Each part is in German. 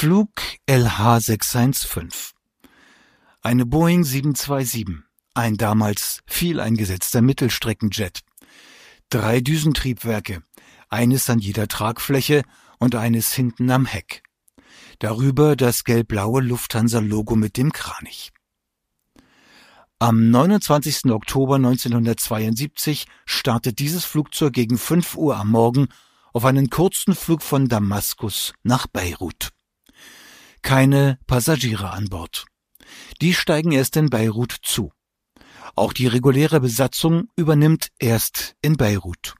Flug LH615 Eine Boeing 727, ein damals viel eingesetzter Mittelstreckenjet. Drei Düsentriebwerke, eines an jeder Tragfläche und eines hinten am Heck. Darüber das gelb-blaue Lufthansa-Logo mit dem Kranich. Am 29. Oktober 1972 startet dieses Flugzeug gegen 5 Uhr am Morgen auf einen kurzen Flug von Damaskus nach Beirut. Keine Passagiere an Bord. Die steigen erst in Beirut zu. Auch die reguläre Besatzung übernimmt erst in Beirut.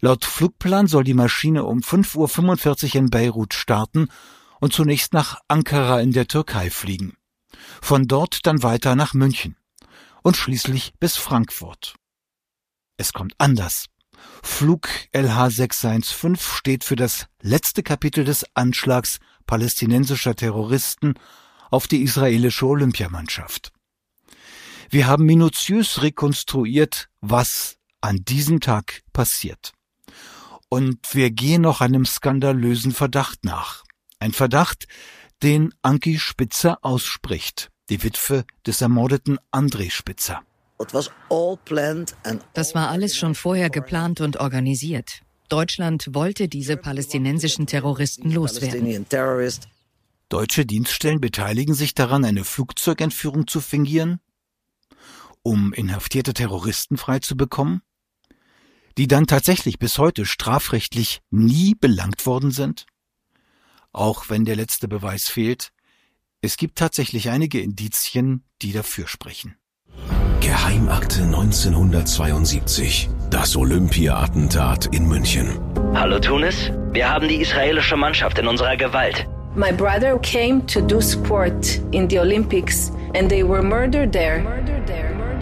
Laut Flugplan soll die Maschine um 5.45 Uhr in Beirut starten und zunächst nach Ankara in der Türkei fliegen. Von dort dann weiter nach München und schließlich bis Frankfurt. Es kommt anders. Flug LH615 steht für das letzte Kapitel des Anschlags palästinensischer Terroristen auf die israelische Olympiamannschaft. Wir haben minutiös rekonstruiert, was an diesem Tag passiert. Und wir gehen noch einem skandalösen Verdacht nach. Ein Verdacht, den Anki Spitzer ausspricht, die Witwe des ermordeten André Spitzer. Das war alles schon vorher geplant und organisiert. Deutschland wollte diese palästinensischen Terroristen loswerden. Deutsche Dienststellen beteiligen sich daran, eine Flugzeugentführung zu fingieren, um inhaftierte Terroristen freizubekommen, die dann tatsächlich bis heute strafrechtlich nie belangt worden sind? Auch wenn der letzte Beweis fehlt, es gibt tatsächlich einige Indizien, die dafür sprechen. Geheimakte 1972. Das Olympia-Attentat in München. Hallo Tunis, wir haben die israelische Mannschaft in unserer Gewalt. My brother came to do sport in the Olympics and they were murdered there.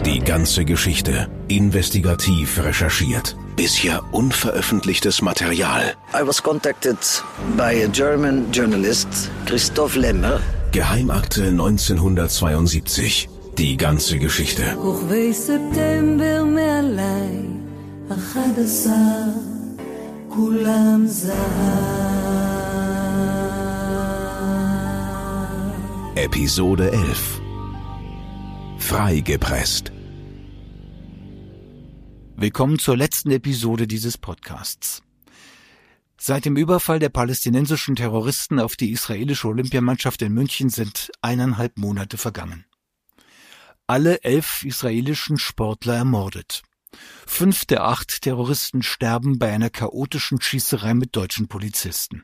Die ganze Geschichte investigativ recherchiert. Bisher unveröffentlichtes Material. I was contacted by a German journalist, Christoph Lemmer. Geheimakte 1972. Die ganze Geschichte. Episode 11 Freigepresst Willkommen zur letzten Episode dieses Podcasts. Seit dem Überfall der palästinensischen Terroristen auf die israelische Olympiamannschaft in München sind eineinhalb Monate vergangen alle elf israelischen Sportler ermordet. Fünf der acht Terroristen sterben bei einer chaotischen Schießerei mit deutschen Polizisten.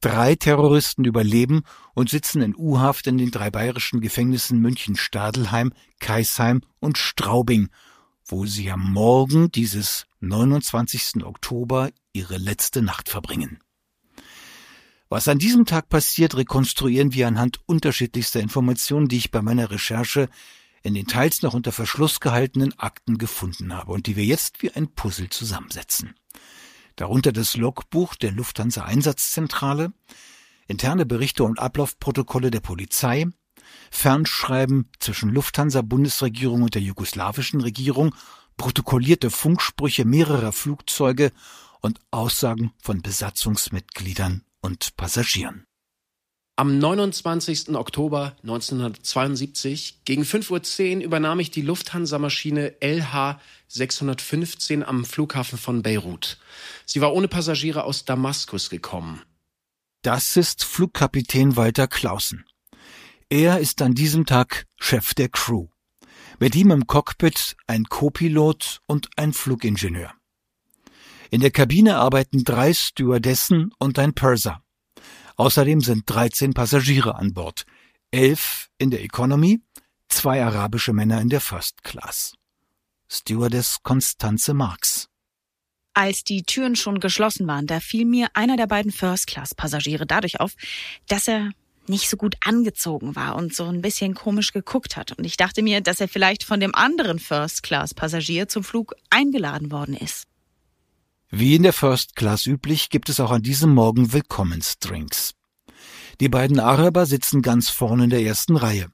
Drei Terroristen überleben und sitzen in U-Haft in den drei bayerischen Gefängnissen München-Stadelheim, Kaisheim und Straubing, wo sie am Morgen dieses 29. Oktober ihre letzte Nacht verbringen. Was an diesem Tag passiert, rekonstruieren wir anhand unterschiedlichster Informationen, die ich bei meiner Recherche in den teils noch unter Verschluss gehaltenen Akten gefunden habe und die wir jetzt wie ein Puzzle zusammensetzen. Darunter das Logbuch der Lufthansa Einsatzzentrale, interne Berichte und Ablaufprotokolle der Polizei, Fernschreiben zwischen Lufthansa Bundesregierung und der jugoslawischen Regierung, protokollierte Funksprüche mehrerer Flugzeuge und Aussagen von Besatzungsmitgliedern und Passagieren. Am 29. Oktober 1972 gegen 5.10 Uhr übernahm ich die Lufthansa-Maschine LH 615 am Flughafen von Beirut. Sie war ohne Passagiere aus Damaskus gekommen. Das ist Flugkapitän Walter Clausen. Er ist an diesem Tag Chef der Crew. Mit ihm im Cockpit ein Co-Pilot und ein Flugingenieur. In der Kabine arbeiten drei Stewardessen und ein Purser. Außerdem sind 13 Passagiere an Bord, elf in der Economy, zwei arabische Männer in der First Class. Stewardess Constanze Marx. Als die Türen schon geschlossen waren, da fiel mir einer der beiden First-Class-Passagiere dadurch auf, dass er nicht so gut angezogen war und so ein bisschen komisch geguckt hat. Und ich dachte mir, dass er vielleicht von dem anderen First-Class-Passagier zum Flug eingeladen worden ist. Wie in der First Class üblich gibt es auch an diesem Morgen Willkommensdrinks. Die beiden Araber sitzen ganz vorne in der ersten Reihe.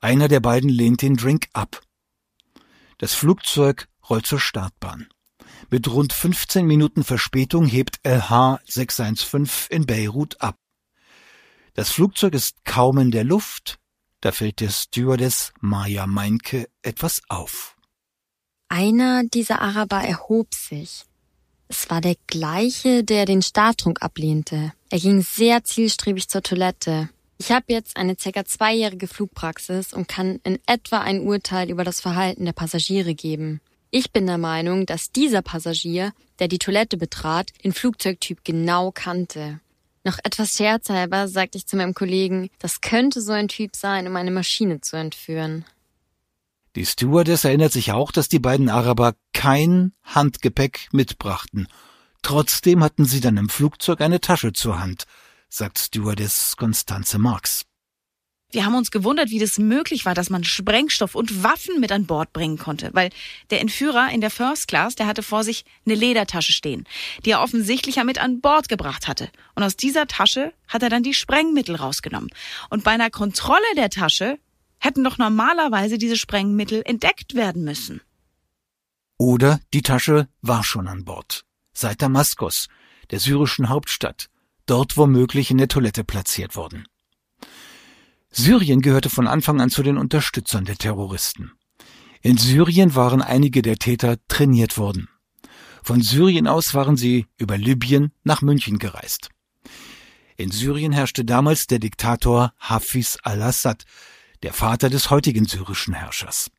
Einer der beiden lehnt den Drink ab. Das Flugzeug rollt zur Startbahn. Mit rund 15 Minuten Verspätung hebt LH 615 in Beirut ab. Das Flugzeug ist kaum in der Luft, da fällt der Stewardess Maja Meinke etwas auf. Einer dieser Araber erhob sich. Es war der gleiche, der den Starttrunk ablehnte. Er ging sehr zielstrebig zur Toilette. Ich habe jetzt eine ca. zweijährige Flugpraxis und kann in etwa ein Urteil über das Verhalten der Passagiere geben. Ich bin der Meinung, dass dieser Passagier, der die Toilette betrat, den Flugzeugtyp genau kannte. Noch etwas scherzhalber sagte ich zu meinem Kollegen, das könnte so ein Typ sein, um eine Maschine zu entführen. Die Stewardess erinnert sich auch, dass die beiden Araber kein Handgepäck mitbrachten. Trotzdem hatten sie dann im Flugzeug eine Tasche zur Hand, sagt Stewardess Constanze Marx. Wir haben uns gewundert, wie das möglich war, dass man Sprengstoff und Waffen mit an Bord bringen konnte, weil der Entführer in der First Class, der hatte vor sich eine Ledertasche stehen, die er offensichtlich ja mit an Bord gebracht hatte. Und aus dieser Tasche hat er dann die Sprengmittel rausgenommen. Und bei einer Kontrolle der Tasche hätten doch normalerweise diese Sprengmittel entdeckt werden müssen. Oder die Tasche war schon an Bord. Seit Damaskus, der syrischen Hauptstadt, dort womöglich in der Toilette platziert worden. Syrien gehörte von Anfang an zu den Unterstützern der Terroristen. In Syrien waren einige der Täter trainiert worden. Von Syrien aus waren sie über Libyen nach München gereist. In Syrien herrschte damals der Diktator Hafiz al-Assad, der Vater des heutigen syrischen Herrschers.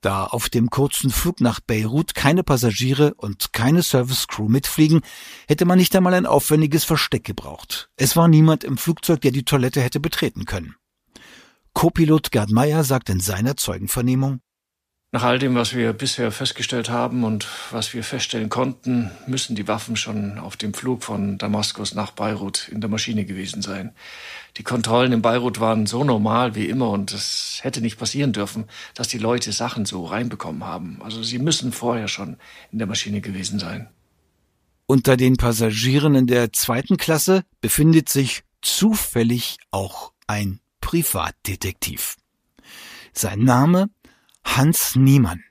Da auf dem kurzen Flug nach Beirut keine Passagiere und keine Service Crew mitfliegen, hätte man nicht einmal ein aufwendiges Versteck gebraucht. Es war niemand im Flugzeug, der die Toilette hätte betreten können. Co-Pilot Gerd Meyer sagt in seiner Zeugenvernehmung, nach all dem, was wir bisher festgestellt haben und was wir feststellen konnten, müssen die Waffen schon auf dem Flug von Damaskus nach Beirut in der Maschine gewesen sein. Die Kontrollen in Beirut waren so normal wie immer und es hätte nicht passieren dürfen, dass die Leute Sachen so reinbekommen haben. Also sie müssen vorher schon in der Maschine gewesen sein. Unter den Passagieren in der zweiten Klasse befindet sich zufällig auch ein Privatdetektiv. Sein Name Hans Niemann.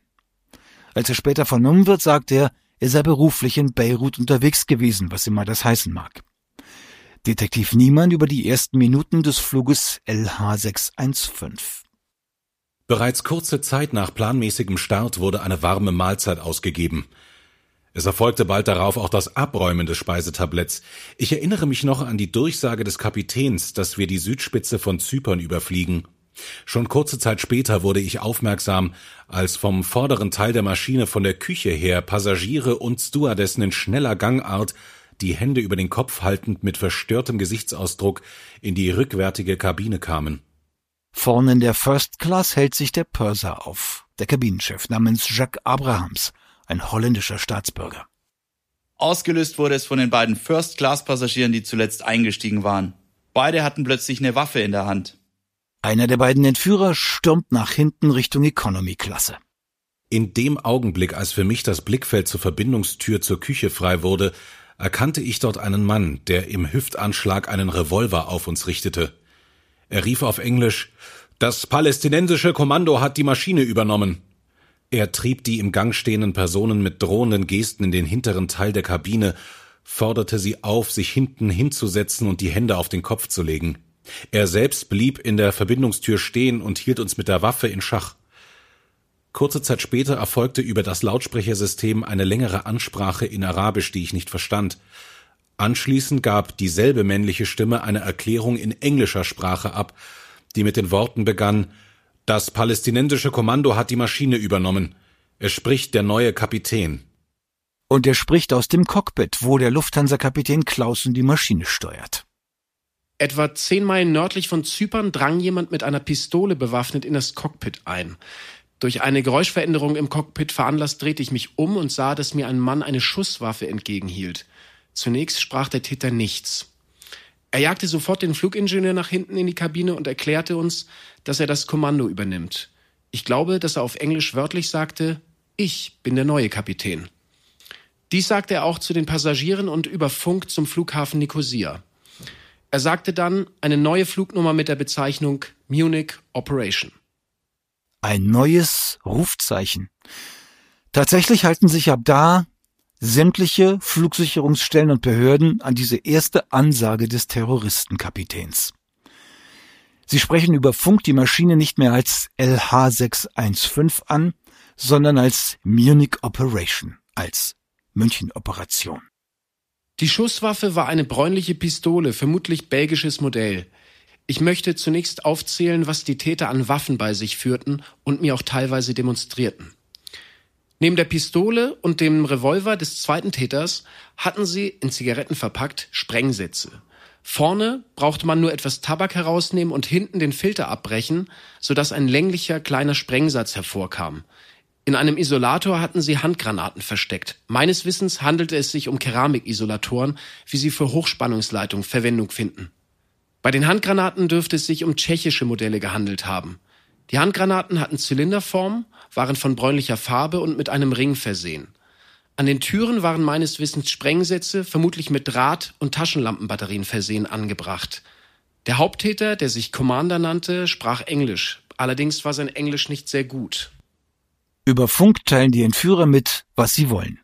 Als er später vernommen wird, sagt er, er sei beruflich in Beirut unterwegs gewesen, was immer das heißen mag. Detektiv Niemann über die ersten Minuten des Fluges LH615. Bereits kurze Zeit nach planmäßigem Start wurde eine warme Mahlzeit ausgegeben. Es erfolgte bald darauf auch das Abräumen des Speisetabletts. Ich erinnere mich noch an die Durchsage des Kapitäns, dass wir die Südspitze von Zypern überfliegen Schon kurze Zeit später wurde ich aufmerksam, als vom vorderen Teil der Maschine von der Küche her Passagiere und Stewardessen in schneller Gangart, die Hände über den Kopf haltend mit verstörtem Gesichtsausdruck, in die rückwärtige Kabine kamen. Vorne in der First Class hält sich der Purser auf, der Kabinenchef namens Jacques Abrahams, ein holländischer Staatsbürger. Ausgelöst wurde es von den beiden First-Class-Passagieren, die zuletzt eingestiegen waren. Beide hatten plötzlich eine Waffe in der Hand. Einer der beiden Entführer stürmt nach hinten Richtung Economy-Klasse. In dem Augenblick, als für mich das Blickfeld zur Verbindungstür zur Küche frei wurde, erkannte ich dort einen Mann, der im Hüftanschlag einen Revolver auf uns richtete. Er rief auf Englisch Das palästinensische Kommando hat die Maschine übernommen. Er trieb die im Gang stehenden Personen mit drohenden Gesten in den hinteren Teil der Kabine, forderte sie auf, sich hinten hinzusetzen und die Hände auf den Kopf zu legen. Er selbst blieb in der Verbindungstür stehen und hielt uns mit der Waffe in Schach. Kurze Zeit später erfolgte über das Lautsprechersystem eine längere Ansprache in Arabisch, die ich nicht verstand. Anschließend gab dieselbe männliche Stimme eine Erklärung in englischer Sprache ab, die mit den Worten begann Das palästinensische Kommando hat die Maschine übernommen. Es spricht der neue Kapitän. Und er spricht aus dem Cockpit, wo der Lufthansa-Kapitän Clausen die Maschine steuert. Etwa zehn Meilen nördlich von Zypern drang jemand mit einer Pistole bewaffnet in das Cockpit ein. Durch eine Geräuschveränderung im Cockpit veranlasst drehte ich mich um und sah, dass mir ein Mann eine Schusswaffe entgegenhielt. Zunächst sprach der Täter nichts. Er jagte sofort den Flugingenieur nach hinten in die Kabine und erklärte uns, dass er das Kommando übernimmt. Ich glaube, dass er auf Englisch wörtlich sagte, ich bin der neue Kapitän. Dies sagte er auch zu den Passagieren und über Funk zum Flughafen Nikosia. Er sagte dann eine neue Flugnummer mit der Bezeichnung Munich Operation. Ein neues Rufzeichen. Tatsächlich halten sich ab da sämtliche Flugsicherungsstellen und Behörden an diese erste Ansage des Terroristenkapitäns. Sie sprechen über Funk die Maschine nicht mehr als LH615 an, sondern als Munich Operation, als München Operation. Die Schusswaffe war eine bräunliche Pistole, vermutlich belgisches Modell. Ich möchte zunächst aufzählen, was die Täter an Waffen bei sich führten und mir auch teilweise demonstrierten. Neben der Pistole und dem Revolver des zweiten Täters hatten sie, in Zigaretten verpackt, Sprengsätze. Vorne brauchte man nur etwas Tabak herausnehmen und hinten den Filter abbrechen, sodass ein länglicher kleiner Sprengsatz hervorkam. In einem Isolator hatten sie Handgranaten versteckt. Meines Wissens handelte es sich um Keramikisolatoren, wie sie für Hochspannungsleitung Verwendung finden. Bei den Handgranaten dürfte es sich um tschechische Modelle gehandelt haben. Die Handgranaten hatten Zylinderform, waren von bräunlicher Farbe und mit einem Ring versehen. An den Türen waren meines Wissens Sprengsätze, vermutlich mit Draht- und Taschenlampenbatterien versehen, angebracht. Der Haupttäter, der sich Commander nannte, sprach Englisch. Allerdings war sein Englisch nicht sehr gut. Über Funk teilen die Entführer mit, was sie wollen.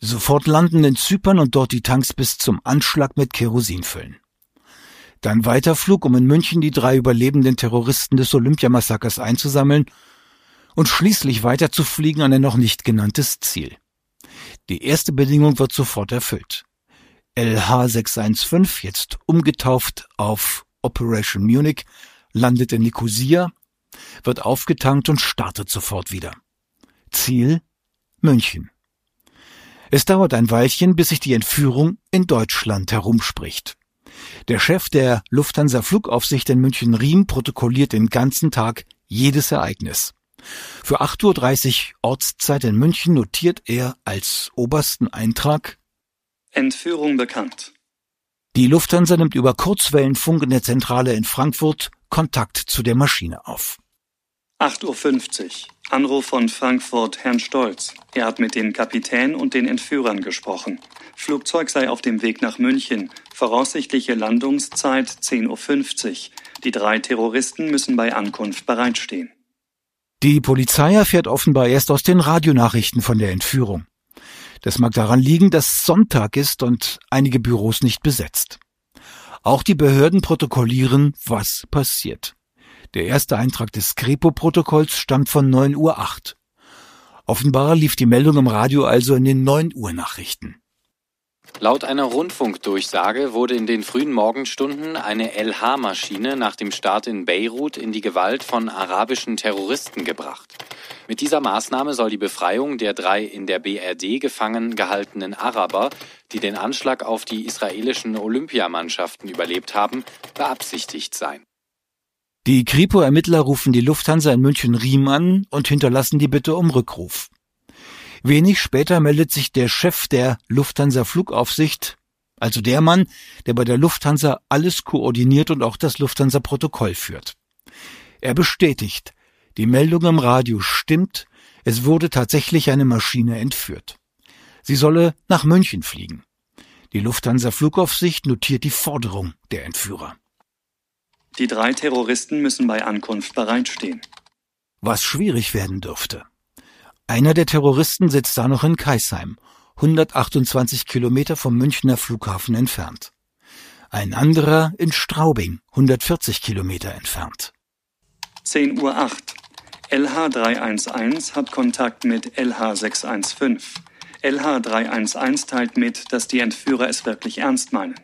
Sofort landen in Zypern und dort die Tanks bis zum Anschlag mit Kerosin füllen. Dann Weiterflug, um in München die drei überlebenden Terroristen des Olympiamassakers einzusammeln und schließlich weiter zu fliegen an ein noch nicht genanntes Ziel. Die erste Bedingung wird sofort erfüllt. LH615, jetzt umgetauft auf Operation Munich, landet in Nicosia, wird aufgetankt und startet sofort wieder. Ziel München. Es dauert ein Weilchen, bis sich die Entführung in Deutschland herumspricht. Der Chef der Lufthansa Flugaufsicht in München Riem protokolliert den ganzen Tag jedes Ereignis. Für 8.30 Uhr Ortszeit in München notiert er als obersten Eintrag Entführung bekannt. Die Lufthansa nimmt über Kurzwellenfunk in der Zentrale in Frankfurt Kontakt zu der Maschine auf. 8.50 Uhr. Anruf von Frankfurt, Herrn Stolz. Er hat mit den Kapitän und den Entführern gesprochen. Flugzeug sei auf dem Weg nach München. Voraussichtliche Landungszeit 10.50 Uhr. Die drei Terroristen müssen bei Ankunft bereitstehen. Die Polizei erfährt offenbar erst aus den Radionachrichten von der Entführung. Das mag daran liegen, dass Sonntag ist und einige Büros nicht besetzt. Auch die Behörden protokollieren, was passiert. Der erste Eintrag des Krepo-Protokolls stammt von 9.08 Uhr. Offenbar lief die Meldung im Radio also in den 9 Uhr Nachrichten. Laut einer Rundfunkdurchsage wurde in den frühen Morgenstunden eine LH-Maschine nach dem Start in Beirut in die Gewalt von arabischen Terroristen gebracht. Mit dieser Maßnahme soll die Befreiung der drei in der BRD gefangen gehaltenen Araber, die den Anschlag auf die israelischen Olympiamannschaften überlebt haben, beabsichtigt sein. Die Kripo-Ermittler rufen die Lufthansa in München-Riem an und hinterlassen die Bitte um Rückruf. Wenig später meldet sich der Chef der Lufthansa Flugaufsicht, also der Mann, der bei der Lufthansa alles koordiniert und auch das Lufthansa-Protokoll führt. Er bestätigt, die Meldung im Radio stimmt, es wurde tatsächlich eine Maschine entführt. Sie solle nach München fliegen. Die Lufthansa Flugaufsicht notiert die Forderung der Entführer. Die drei Terroristen müssen bei Ankunft bereitstehen. Was schwierig werden dürfte. Einer der Terroristen sitzt da noch in Kaisheim, 128 Kilometer vom Münchner Flughafen entfernt. Ein anderer in Straubing, 140 Kilometer entfernt. 10.08 Uhr. LH311 hat Kontakt mit LH615. LH311 teilt mit, dass die Entführer es wirklich ernst meinen.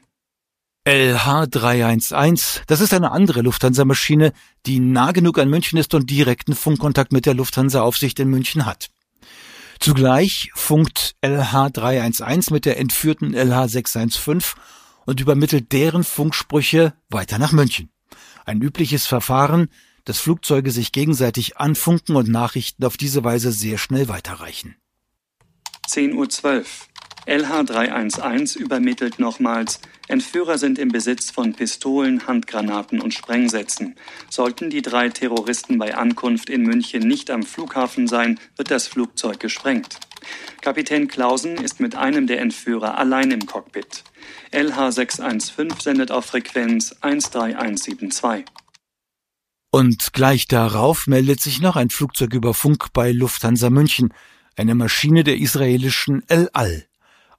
LH311, das ist eine andere Lufthansa-Maschine, die nah genug an München ist und direkten Funkkontakt mit der Lufthansa-Aufsicht in München hat. Zugleich funkt LH311 mit der entführten LH615 und übermittelt deren Funksprüche weiter nach München. Ein übliches Verfahren, dass Flugzeuge sich gegenseitig anfunken und Nachrichten auf diese Weise sehr schnell weiterreichen. 10.12 Uhr. LH311 übermittelt nochmals, Entführer sind im Besitz von Pistolen, Handgranaten und Sprengsätzen. Sollten die drei Terroristen bei Ankunft in München nicht am Flughafen sein, wird das Flugzeug gesprengt. Kapitän Clausen ist mit einem der Entführer allein im Cockpit. LH615 sendet auf Frequenz 13172. Und gleich darauf meldet sich noch ein Flugzeug über Funk bei Lufthansa München, eine Maschine der israelischen El Al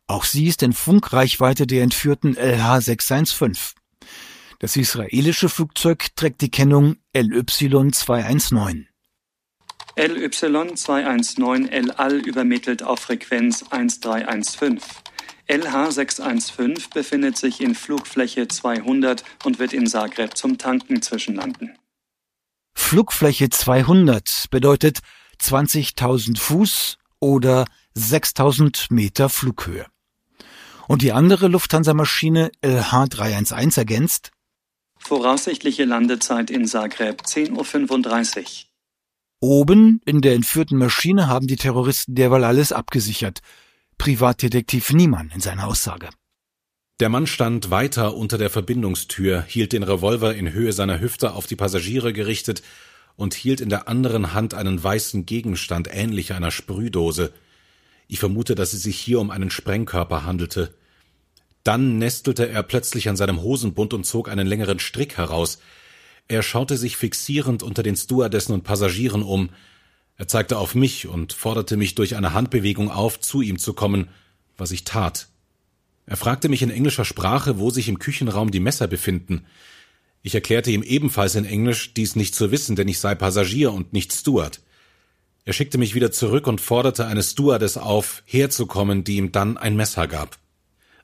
Auch sie ist in Funkreichweite der entführten LH-615. Das israelische Flugzeug trägt die Kennung LY-219. LY-219 El Al übermittelt auf Frequenz 1315. LH615 befindet sich in Flugfläche 200 und wird in Zagreb zum Tanken zwischenlanden. Flugfläche 200 bedeutet 20.000 Fuß oder 6.000 Meter Flughöhe. Und die andere Lufthansa-Maschine LH311 ergänzt Voraussichtliche Landezeit in Zagreb 10.35 Uhr. Oben in der entführten Maschine haben die Terroristen derweil alles abgesichert. Privatdetektiv Niemann in seiner Aussage. Der Mann stand weiter unter der Verbindungstür, hielt den Revolver in Höhe seiner Hüfte auf die Passagiere gerichtet und hielt in der anderen Hand einen weißen Gegenstand ähnlich einer Sprühdose. Ich vermute, dass es sich hier um einen Sprengkörper handelte. Dann nestelte er plötzlich an seinem Hosenbund und zog einen längeren Strick heraus. Er schaute sich fixierend unter den Stewardessen und Passagieren um. Er zeigte auf mich und forderte mich durch eine Handbewegung auf, zu ihm zu kommen, was ich tat. Er fragte mich in englischer Sprache, wo sich im Küchenraum die Messer befinden. Ich erklärte ihm ebenfalls in Englisch, dies nicht zu wissen, denn ich sei Passagier und nicht Steward. Er schickte mich wieder zurück und forderte eine Stewardess auf, herzukommen, die ihm dann ein Messer gab.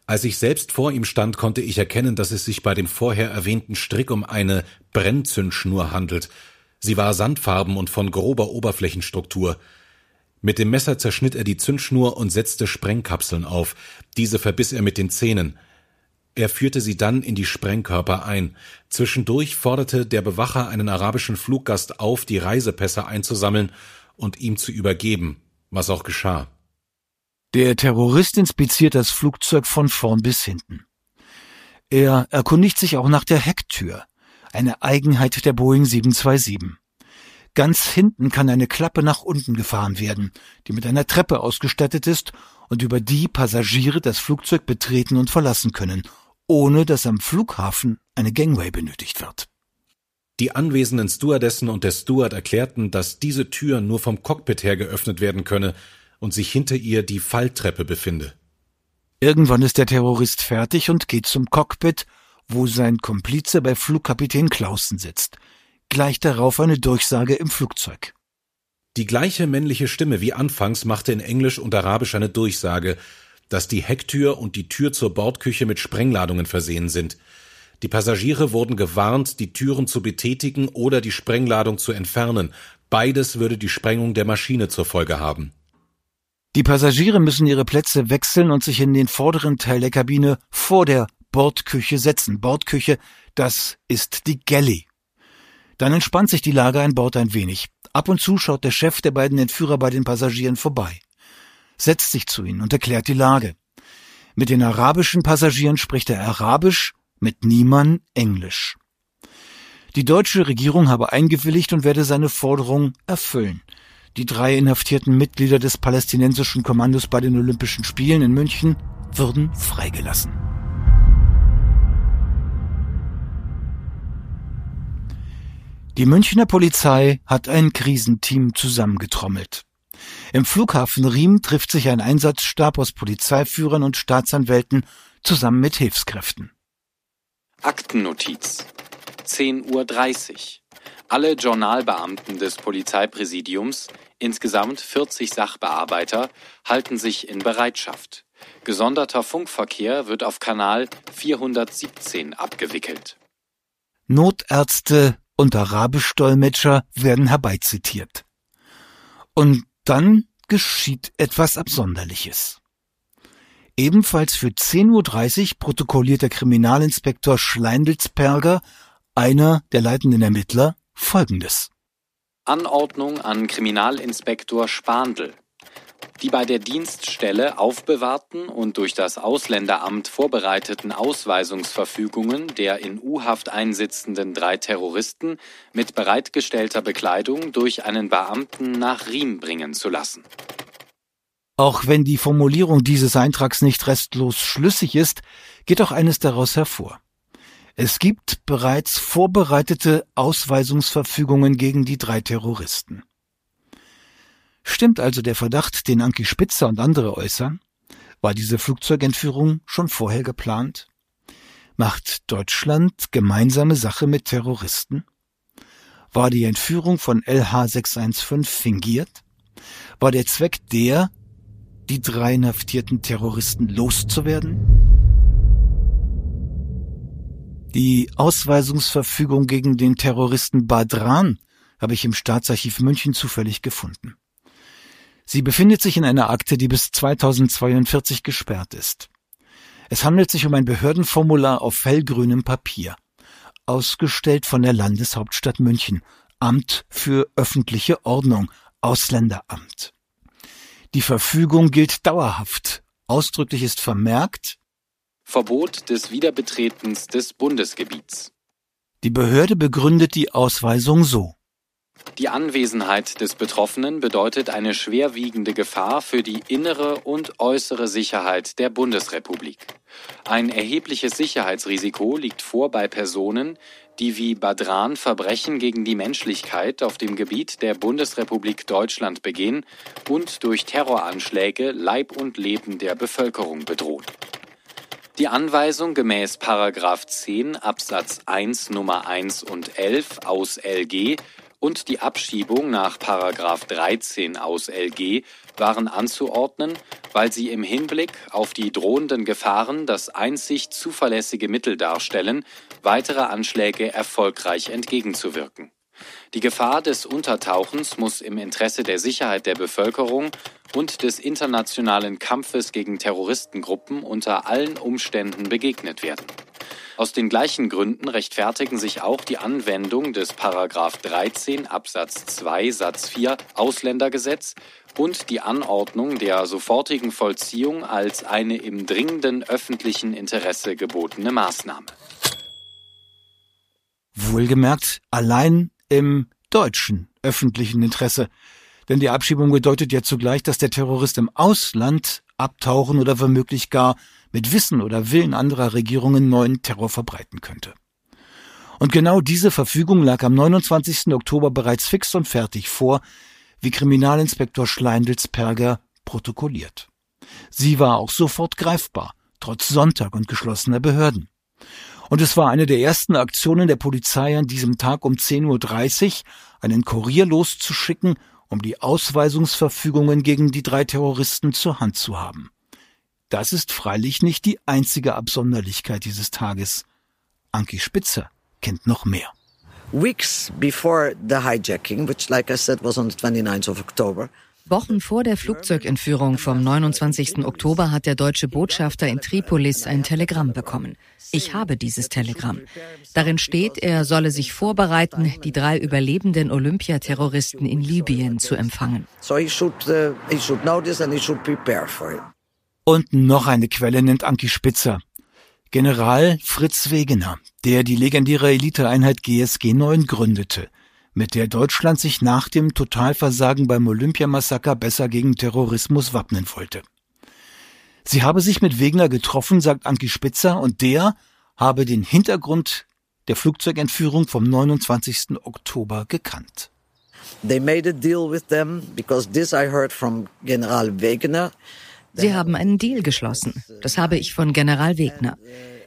Als ich selbst vor ihm stand, konnte ich erkennen, dass es sich bei dem vorher erwähnten Strick um eine Brennzündschnur handelt. Sie war sandfarben und von grober Oberflächenstruktur. Mit dem Messer zerschnitt er die Zündschnur und setzte Sprengkapseln auf. Diese verbiss er mit den Zähnen. Er führte sie dann in die Sprengkörper ein. Zwischendurch forderte der Bewacher einen arabischen Fluggast auf, die Reisepässe einzusammeln und ihm zu übergeben, was auch geschah. Der Terrorist inspiziert das Flugzeug von vorn bis hinten. Er erkundigt sich auch nach der Hecktür, eine Eigenheit der Boeing 727. Ganz hinten kann eine Klappe nach unten gefahren werden, die mit einer Treppe ausgestattet ist und über die Passagiere das Flugzeug betreten und verlassen können, ohne dass am Flughafen eine Gangway benötigt wird. Die anwesenden Stewardessen und der Steward erklärten, dass diese Tür nur vom Cockpit her geöffnet werden könne, und sich hinter ihr die Falltreppe befinde. Irgendwann ist der Terrorist fertig und geht zum Cockpit, wo sein Komplize bei Flugkapitän Clausen sitzt. Gleich darauf eine Durchsage im Flugzeug. Die gleiche männliche Stimme wie anfangs machte in Englisch und Arabisch eine Durchsage, dass die Hecktür und die Tür zur Bordküche mit Sprengladungen versehen sind. Die Passagiere wurden gewarnt, die Türen zu betätigen oder die Sprengladung zu entfernen. Beides würde die Sprengung der Maschine zur Folge haben. Die Passagiere müssen ihre Plätze wechseln und sich in den vorderen Teil der Kabine vor der Bordküche setzen. Bordküche, das ist die Galley. Dann entspannt sich die Lage an Bord ein wenig. Ab und zu schaut der Chef der beiden Entführer bei den Passagieren vorbei, setzt sich zu ihnen und erklärt die Lage. Mit den arabischen Passagieren spricht er Arabisch, mit Niemann Englisch. Die deutsche Regierung habe eingewilligt und werde seine Forderung erfüllen. Die drei inhaftierten Mitglieder des palästinensischen Kommandos bei den Olympischen Spielen in München würden freigelassen. Die Münchner Polizei hat ein Krisenteam zusammengetrommelt. Im Flughafen Riem trifft sich ein Einsatzstab aus Polizeiführern und Staatsanwälten zusammen mit Hilfskräften. Aktennotiz 10.30 Uhr alle Journalbeamten des Polizeipräsidiums, insgesamt 40 Sachbearbeiter, halten sich in Bereitschaft. Gesonderter Funkverkehr wird auf Kanal 417 abgewickelt. Notärzte und Arabisch-Dolmetscher werden herbeizitiert. Und dann geschieht etwas Absonderliches. Ebenfalls für 10.30 Uhr protokolliert der Kriminalinspektor Schleindelsperger, einer der leitenden Ermittler, Folgendes. Anordnung an Kriminalinspektor Spandl. Die bei der Dienststelle aufbewahrten und durch das Ausländeramt vorbereiteten Ausweisungsverfügungen der in U-Haft einsitzenden drei Terroristen mit bereitgestellter Bekleidung durch einen Beamten nach Riem bringen zu lassen. Auch wenn die Formulierung dieses Eintrags nicht restlos schlüssig ist, geht auch eines daraus hervor. Es gibt bereits vorbereitete Ausweisungsverfügungen gegen die drei Terroristen. Stimmt also der Verdacht, den Anki Spitzer und andere äußern? War diese Flugzeugentführung schon vorher geplant? Macht Deutschland gemeinsame Sache mit Terroristen? War die Entführung von LH615 fingiert? War der Zweck der, die drei inhaftierten Terroristen loszuwerden? Die Ausweisungsverfügung gegen den Terroristen Badran habe ich im Staatsarchiv München zufällig gefunden. Sie befindet sich in einer Akte, die bis 2042 gesperrt ist. Es handelt sich um ein Behördenformular auf hellgrünem Papier ausgestellt von der Landeshauptstadt München, Amt für öffentliche Ordnung, Ausländeramt. Die Verfügung gilt dauerhaft. Ausdrücklich ist vermerkt Verbot des Wiederbetretens des Bundesgebiets. Die Behörde begründet die Ausweisung so. Die Anwesenheit des Betroffenen bedeutet eine schwerwiegende Gefahr für die innere und äußere Sicherheit der Bundesrepublik. Ein erhebliches Sicherheitsrisiko liegt vor bei Personen, die wie Badran Verbrechen gegen die Menschlichkeit auf dem Gebiet der Bundesrepublik Deutschland begehen und durch Terroranschläge Leib und Leben der Bevölkerung bedrohen. Die Anweisung gemäß 10 Absatz 1 Nummer 1 und 11 aus LG und die Abschiebung nach 13 aus LG waren anzuordnen, weil sie im Hinblick auf die drohenden Gefahren das einzig zuverlässige Mittel darstellen, weitere Anschläge erfolgreich entgegenzuwirken. Die Gefahr des Untertauchens muss im Interesse der Sicherheit der Bevölkerung und des internationalen Kampfes gegen Terroristengruppen unter allen Umständen begegnet werden. Aus den gleichen Gründen rechtfertigen sich auch die Anwendung des Paragraph 13 Absatz 2 Satz 4 Ausländergesetz und die Anordnung der sofortigen Vollziehung als eine im dringenden öffentlichen Interesse gebotene Maßnahme. Wohlgemerkt, allein im deutschen öffentlichen Interesse. Denn die Abschiebung bedeutet ja zugleich, dass der Terrorist im Ausland abtauchen oder womöglich gar mit Wissen oder Willen anderer Regierungen neuen Terror verbreiten könnte. Und genau diese Verfügung lag am 29. Oktober bereits fix und fertig vor, wie Kriminalinspektor Schleindelsperger protokolliert. Sie war auch sofort greifbar, trotz Sonntag und geschlossener Behörden. Und es war eine der ersten Aktionen der Polizei an diesem Tag um 10.30 Uhr, einen Kurier loszuschicken, um die Ausweisungsverfügungen gegen die drei Terroristen zur Hand zu haben. Das ist freilich nicht die einzige Absonderlichkeit dieses Tages. Anki Spitzer kennt noch mehr. Weeks before the hijacking, which like I said was on the 29th of October, Wochen vor der Flugzeugentführung vom 29. Oktober hat der deutsche Botschafter in Tripolis ein Telegramm bekommen. Ich habe dieses Telegramm. Darin steht, er solle sich vorbereiten, die drei überlebenden Olympiaterroristen in Libyen zu empfangen. Uh, Und noch eine Quelle nennt Anki Spitzer. General Fritz Wegener, der die legendäre Eliteeinheit GSG 9 gründete – mit der Deutschland sich nach dem Totalversagen beim Olympiamassaker besser gegen Terrorismus wappnen wollte. Sie habe sich mit Wegner getroffen, sagt Anki Spitzer, und der habe den Hintergrund der Flugzeugentführung vom 29. Oktober gekannt. They made a deal with them because this I heard from General Wegener. Sie haben einen Deal geschlossen. Das habe ich von General Wegner.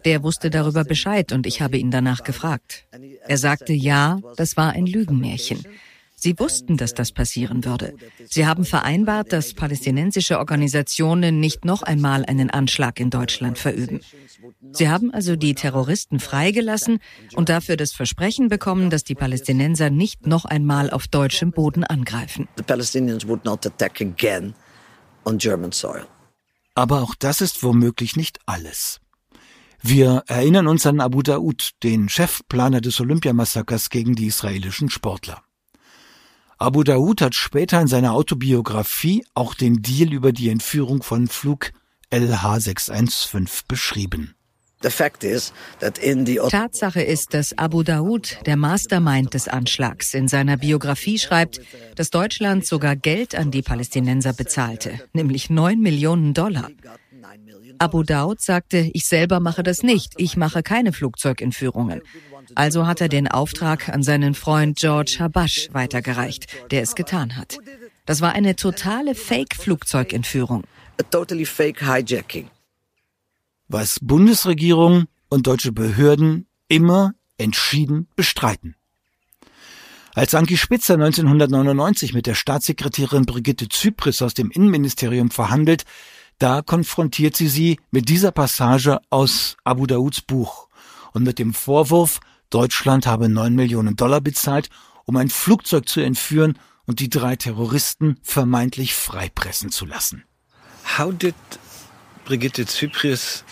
Der wusste darüber Bescheid und ich habe ihn danach gefragt. Er sagte, ja, das war ein Lügenmärchen. Sie wussten, dass das passieren würde. Sie haben vereinbart, dass palästinensische Organisationen nicht noch einmal einen Anschlag in Deutschland verüben. Sie haben also die Terroristen freigelassen und dafür das Versprechen bekommen, dass die Palästinenser nicht noch einmal auf deutschem Boden angreifen. Aber auch das ist womöglich nicht alles. Wir erinnern uns an Abu Daoud, den Chefplaner des Olympiamassakers gegen die israelischen Sportler. Abu Daoud hat später in seiner Autobiografie auch den Deal über die Entführung von Flug LH615 beschrieben. Tatsache ist, dass Abu Daoud, der Mastermind des Anschlags, in seiner Biografie schreibt, dass Deutschland sogar Geld an die Palästinenser bezahlte, nämlich neun Millionen Dollar. Abu Daud sagte, ich selber mache das nicht, ich mache keine Flugzeugentführungen. Also hat er den Auftrag an seinen Freund George Habash weitergereicht, der es getan hat. Das war eine totale Fake-Flugzeugentführung. a totally fake hijacking. Was Bundesregierung und deutsche Behörden immer entschieden bestreiten. Als Anki Spitzer 1999 mit der Staatssekretärin Brigitte Zypris aus dem Innenministerium verhandelt, da konfrontiert sie sie mit dieser Passage aus Abu Dauds Buch und mit dem Vorwurf, Deutschland habe neun Millionen Dollar bezahlt, um ein Flugzeug zu entführen und die drei Terroristen vermeintlich freipressen zu lassen. How did Brigitte Zypris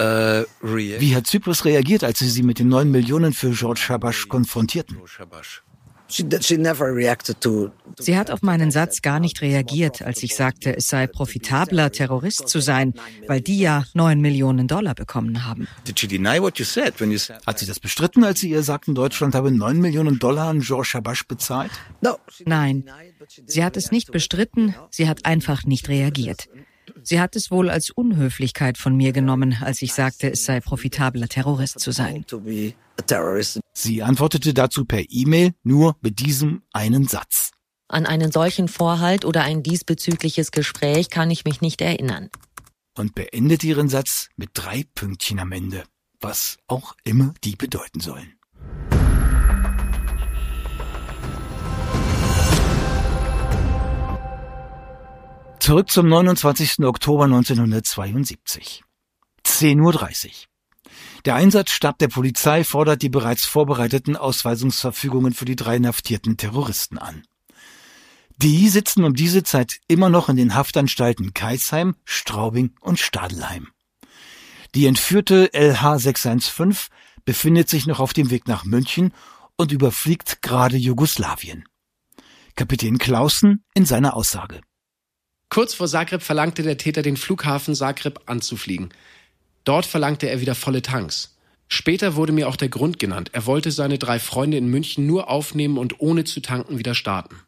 uh, Wie hat Zypris reagiert, als sie sie mit den neun Millionen für George Habash konfrontierten? Sie hat auf meinen Satz gar nicht reagiert, als ich sagte, es sei profitabler, Terrorist zu sein, weil die ja neun Millionen Dollar bekommen haben. Hat sie das bestritten, als Sie ihr sagten, Deutschland habe neun Millionen Dollar an George Habash bezahlt? Nein, sie hat es nicht bestritten, sie hat einfach nicht reagiert. Sie hat es wohl als Unhöflichkeit von mir genommen, als ich sagte, es sei profitabler, Terrorist zu sein. Sie antwortete dazu per E-Mail nur mit diesem einen Satz. An einen solchen Vorhalt oder ein diesbezügliches Gespräch kann ich mich nicht erinnern. Und beendet ihren Satz mit drei Pünktchen am Ende, was auch immer die bedeuten sollen. Zurück zum 29. Oktober 1972. 10.30 Uhr. Der Einsatzstab der Polizei fordert die bereits vorbereiteten Ausweisungsverfügungen für die drei inhaftierten Terroristen an. Die sitzen um diese Zeit immer noch in den Haftanstalten Kaisheim, Straubing und Stadelheim. Die entführte LH 615 befindet sich noch auf dem Weg nach München und überfliegt gerade Jugoslawien. Kapitän Clausen in seiner Aussage. Kurz vor Zagreb verlangte der Täter, den Flughafen Zagreb anzufliegen. Dort verlangte er wieder volle Tanks. Später wurde mir auch der Grund genannt. Er wollte seine drei Freunde in München nur aufnehmen und ohne zu tanken wieder starten.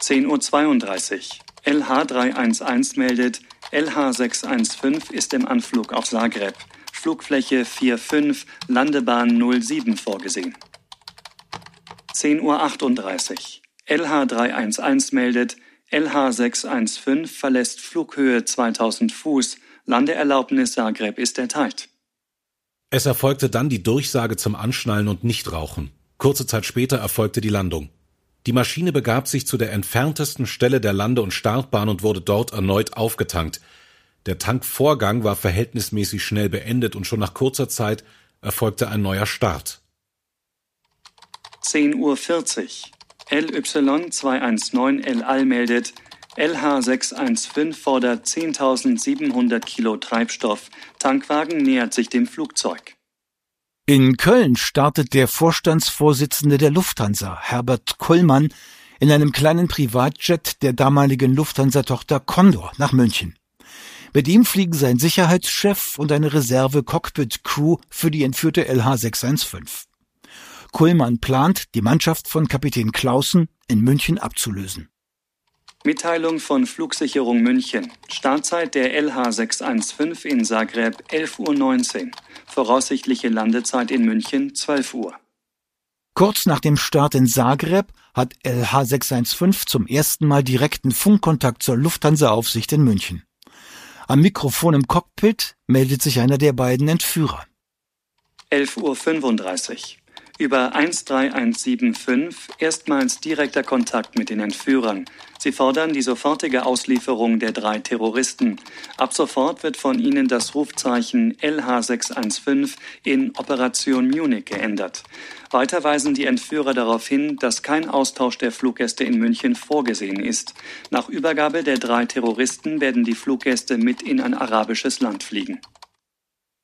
10.32 Uhr. LH 311 meldet, LH 615 ist im Anflug auf Zagreb. Flugfläche 45, Landebahn 07 vorgesehen. 10.38 Uhr. LH 311 meldet, LH 615 verlässt Flughöhe 2000 Fuß. Landeerlaubnis Zagreb ist erteilt. Es erfolgte dann die Durchsage zum Anschnallen und Nichtrauchen. Kurze Zeit später erfolgte die Landung. Die Maschine begab sich zu der entferntesten Stelle der Lande- und Startbahn und wurde dort erneut aufgetankt. Der Tankvorgang war verhältnismäßig schnell beendet und schon nach kurzer Zeit erfolgte ein neuer Start. 10.40 Uhr. LY219 El Al meldet, LH615 fordert 10.700 Kilo Treibstoff. Tankwagen nähert sich dem Flugzeug. In Köln startet der Vorstandsvorsitzende der Lufthansa, Herbert Kollmann, in einem kleinen Privatjet der damaligen Lufthansa-Tochter Condor nach München. Mit ihm fliegen sein Sicherheitschef und eine Reserve-Cockpit-Crew für die entführte LH615. Kullmann plant, die Mannschaft von Kapitän Clausen in München abzulösen. Mitteilung von Flugsicherung München. Startzeit der LH 615 in Zagreb 11.19 Uhr. Voraussichtliche Landezeit in München 12 Uhr. Kurz nach dem Start in Zagreb hat LH 615 zum ersten Mal direkten Funkkontakt zur Lufthansa-Aufsicht in München. Am Mikrofon im Cockpit meldet sich einer der beiden Entführer. 11.35 Uhr. Über 13175 erstmals direkter Kontakt mit den Entführern. Sie fordern die sofortige Auslieferung der drei Terroristen. Ab sofort wird von ihnen das Rufzeichen LH615 in Operation Munich geändert. Weiter weisen die Entführer darauf hin, dass kein Austausch der Fluggäste in München vorgesehen ist. Nach Übergabe der drei Terroristen werden die Fluggäste mit in ein arabisches Land fliegen.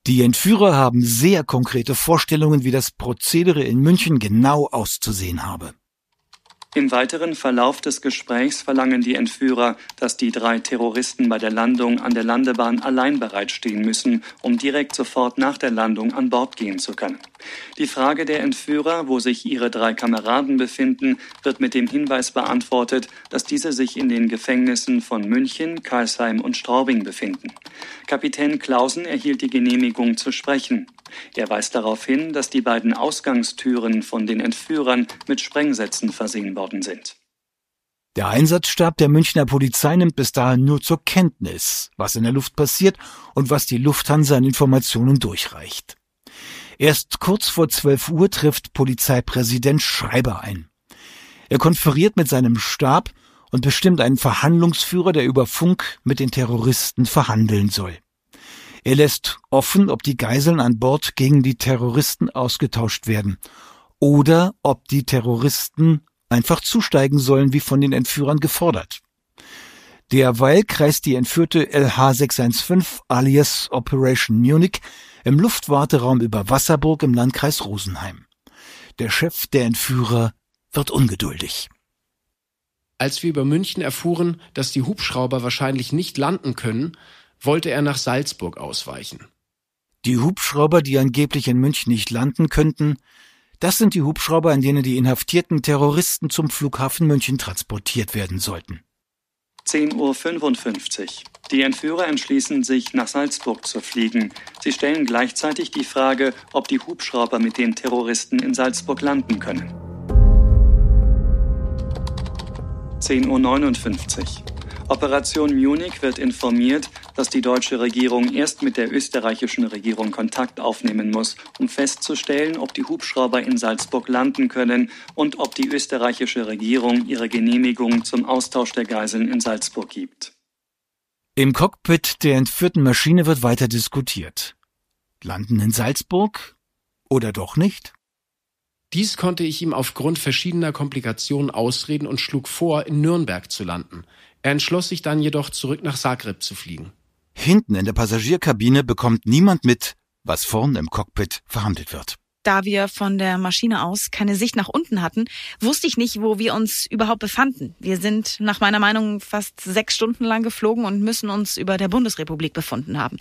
Die Entführer haben sehr konkrete Vorstellungen, wie das Prozedere in München genau auszusehen habe. Im weiteren Verlauf des Gesprächs verlangen die Entführer, dass die drei Terroristen bei der Landung an der Landebahn allein bereitstehen müssen, um direkt sofort nach der Landung an Bord gehen zu können. Die Frage der Entführer, wo sich ihre drei Kameraden befinden, wird mit dem Hinweis beantwortet, dass diese sich in den Gefängnissen von München, Karlsheim und Straubing befinden. Kapitän Clausen erhielt die Genehmigung zu sprechen. Er weist darauf hin, dass die beiden Ausgangstüren von den Entführern mit Sprengsätzen versehen worden sind. Der Einsatzstab der Münchner Polizei nimmt bis dahin nur zur Kenntnis, was in der Luft passiert und was die Lufthansa an Informationen durchreicht. Erst kurz vor 12 Uhr trifft Polizeipräsident Schreiber ein. Er konferiert mit seinem Stab und bestimmt einen Verhandlungsführer, der über Funk mit den Terroristen verhandeln soll. Er lässt offen, ob die Geiseln an Bord gegen die Terroristen ausgetauscht werden oder ob die Terroristen einfach zusteigen sollen, wie von den Entführern gefordert. Derweil kreist die entführte LH615 alias Operation Munich im Luftwarteraum über Wasserburg im Landkreis Rosenheim. Der Chef der Entführer wird ungeduldig. Als wir über München erfuhren, dass die Hubschrauber wahrscheinlich nicht landen können, wollte er nach Salzburg ausweichen. Die Hubschrauber, die angeblich in München nicht landen könnten, das sind die Hubschrauber, in denen die inhaftierten Terroristen zum Flughafen München transportiert werden sollten. 10.55 Uhr. Die Entführer entschließen sich, nach Salzburg zu fliegen. Sie stellen gleichzeitig die Frage, ob die Hubschrauber mit den Terroristen in Salzburg landen können. 10.59 Uhr. Operation Munich wird informiert, dass die deutsche Regierung erst mit der österreichischen Regierung Kontakt aufnehmen muss, um festzustellen, ob die Hubschrauber in Salzburg landen können und ob die österreichische Regierung ihre Genehmigung zum Austausch der Geiseln in Salzburg gibt. Im Cockpit der entführten Maschine wird weiter diskutiert. Landen in Salzburg oder doch nicht? Dies konnte ich ihm aufgrund verschiedener Komplikationen ausreden und schlug vor, in Nürnberg zu landen. Er entschloss sich dann jedoch zurück nach Zagreb zu fliegen. Hinten in der Passagierkabine bekommt niemand mit, was vorn im Cockpit verhandelt wird. Da wir von der Maschine aus keine Sicht nach unten hatten, wusste ich nicht, wo wir uns überhaupt befanden. Wir sind nach meiner Meinung fast sechs Stunden lang geflogen und müssen uns über der Bundesrepublik befunden haben.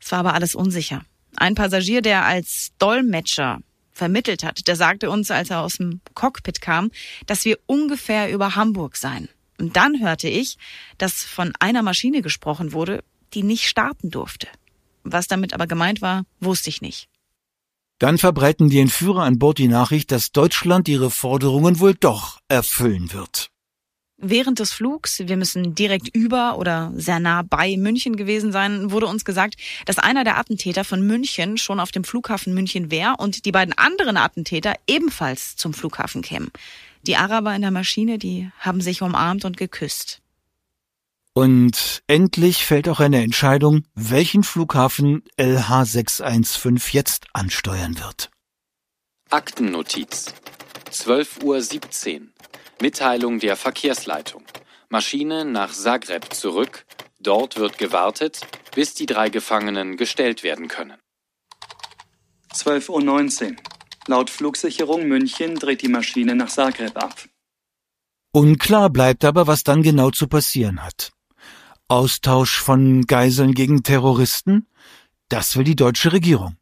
Es war aber alles unsicher. Ein Passagier, der als Dolmetscher vermittelt hat, der sagte uns, als er aus dem Cockpit kam, dass wir ungefähr über Hamburg seien. Und dann hörte ich, dass von einer Maschine gesprochen wurde, die nicht starten durfte. Was damit aber gemeint war, wusste ich nicht. Dann verbreiten die Entführer an Bord die Nachricht, dass Deutschland ihre Forderungen wohl doch erfüllen wird. Während des Flugs, wir müssen direkt über oder sehr nah bei München gewesen sein, wurde uns gesagt, dass einer der Attentäter von München schon auf dem Flughafen München wäre und die beiden anderen Attentäter ebenfalls zum Flughafen kämen. Die Araber in der Maschine, die haben sich umarmt und geküsst. Und endlich fällt auch eine Entscheidung, welchen Flughafen LH615 jetzt ansteuern wird. Aktennotiz. 12.17 Uhr. Mitteilung der Verkehrsleitung. Maschine nach Zagreb zurück. Dort wird gewartet, bis die drei Gefangenen gestellt werden können. 12.19 Uhr. Laut Flugsicherung München dreht die Maschine nach Zagreb ab. Unklar bleibt aber, was dann genau zu passieren hat. Austausch von Geiseln gegen Terroristen? Das will die deutsche Regierung.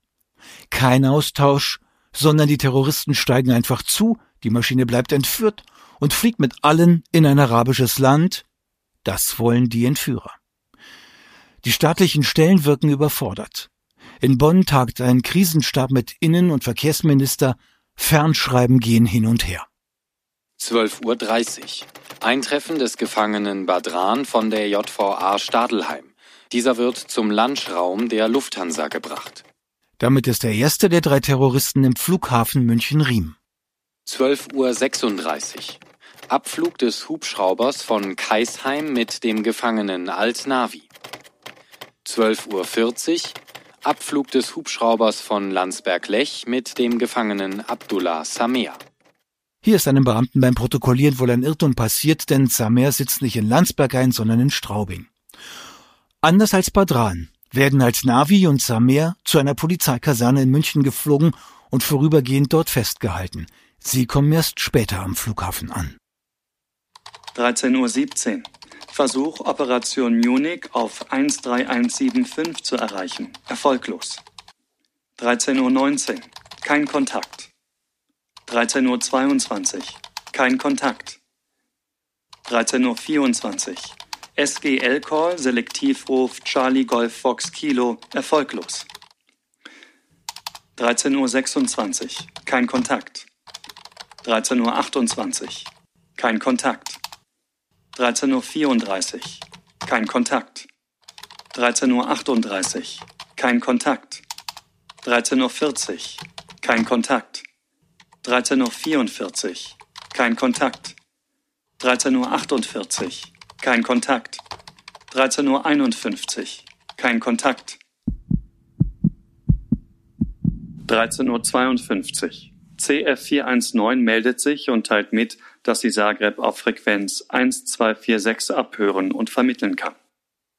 Kein Austausch, sondern die Terroristen steigen einfach zu, die Maschine bleibt entführt und fliegt mit allen in ein arabisches Land. Das wollen die Entführer. Die staatlichen Stellen wirken überfordert. In Bonn tagt ein Krisenstab mit Innen- und Verkehrsminister. Fernschreiben gehen hin und her. 12.30 Uhr. Eintreffen des Gefangenen Badran von der JVA Stadelheim. Dieser wird zum Lunchraum der Lufthansa gebracht. Damit ist der erste der drei Terroristen im Flughafen München-Riem. 12.36 Uhr. Abflug des Hubschraubers von Kaisheim mit dem Gefangenen Alt-Navi. 12.40 Uhr. Abflug des Hubschraubers von Landsberg-Lech mit dem Gefangenen Abdullah Samea. Hier ist einem Beamten beim Protokollieren wohl ein Irrtum passiert, denn Samer sitzt nicht in Landsberg ein, sondern in Straubing. Anders als Badran werden als Navi und Samer zu einer Polizeikaserne in München geflogen und vorübergehend dort festgehalten. Sie kommen erst später am Flughafen an. 13.17 Uhr. Versuch, Operation Munich auf 13175 zu erreichen. Erfolglos. 13.19 Uhr. Kein Kontakt. 13.22 Uhr. Kein Kontakt. 13.24 Uhr. SGL-Call, Selektivruf Charlie Golf Fox Kilo, erfolglos. 13.26 Uhr. Kein Kontakt. 13.28 Uhr. Kein Kontakt. 13.34 Uhr. Kein Kontakt. 13.38 Uhr. Kein Kontakt. 13.40 Uhr. Kein Kontakt. 13.44 Uhr. Kein Kontakt. 13.48 Uhr. Kein Kontakt. 13.51 Uhr. Kein Kontakt. 13.52 Uhr. CF419 meldet sich und teilt mit, dass sie Zagreb auf Frequenz 1246 abhören und vermitteln kann.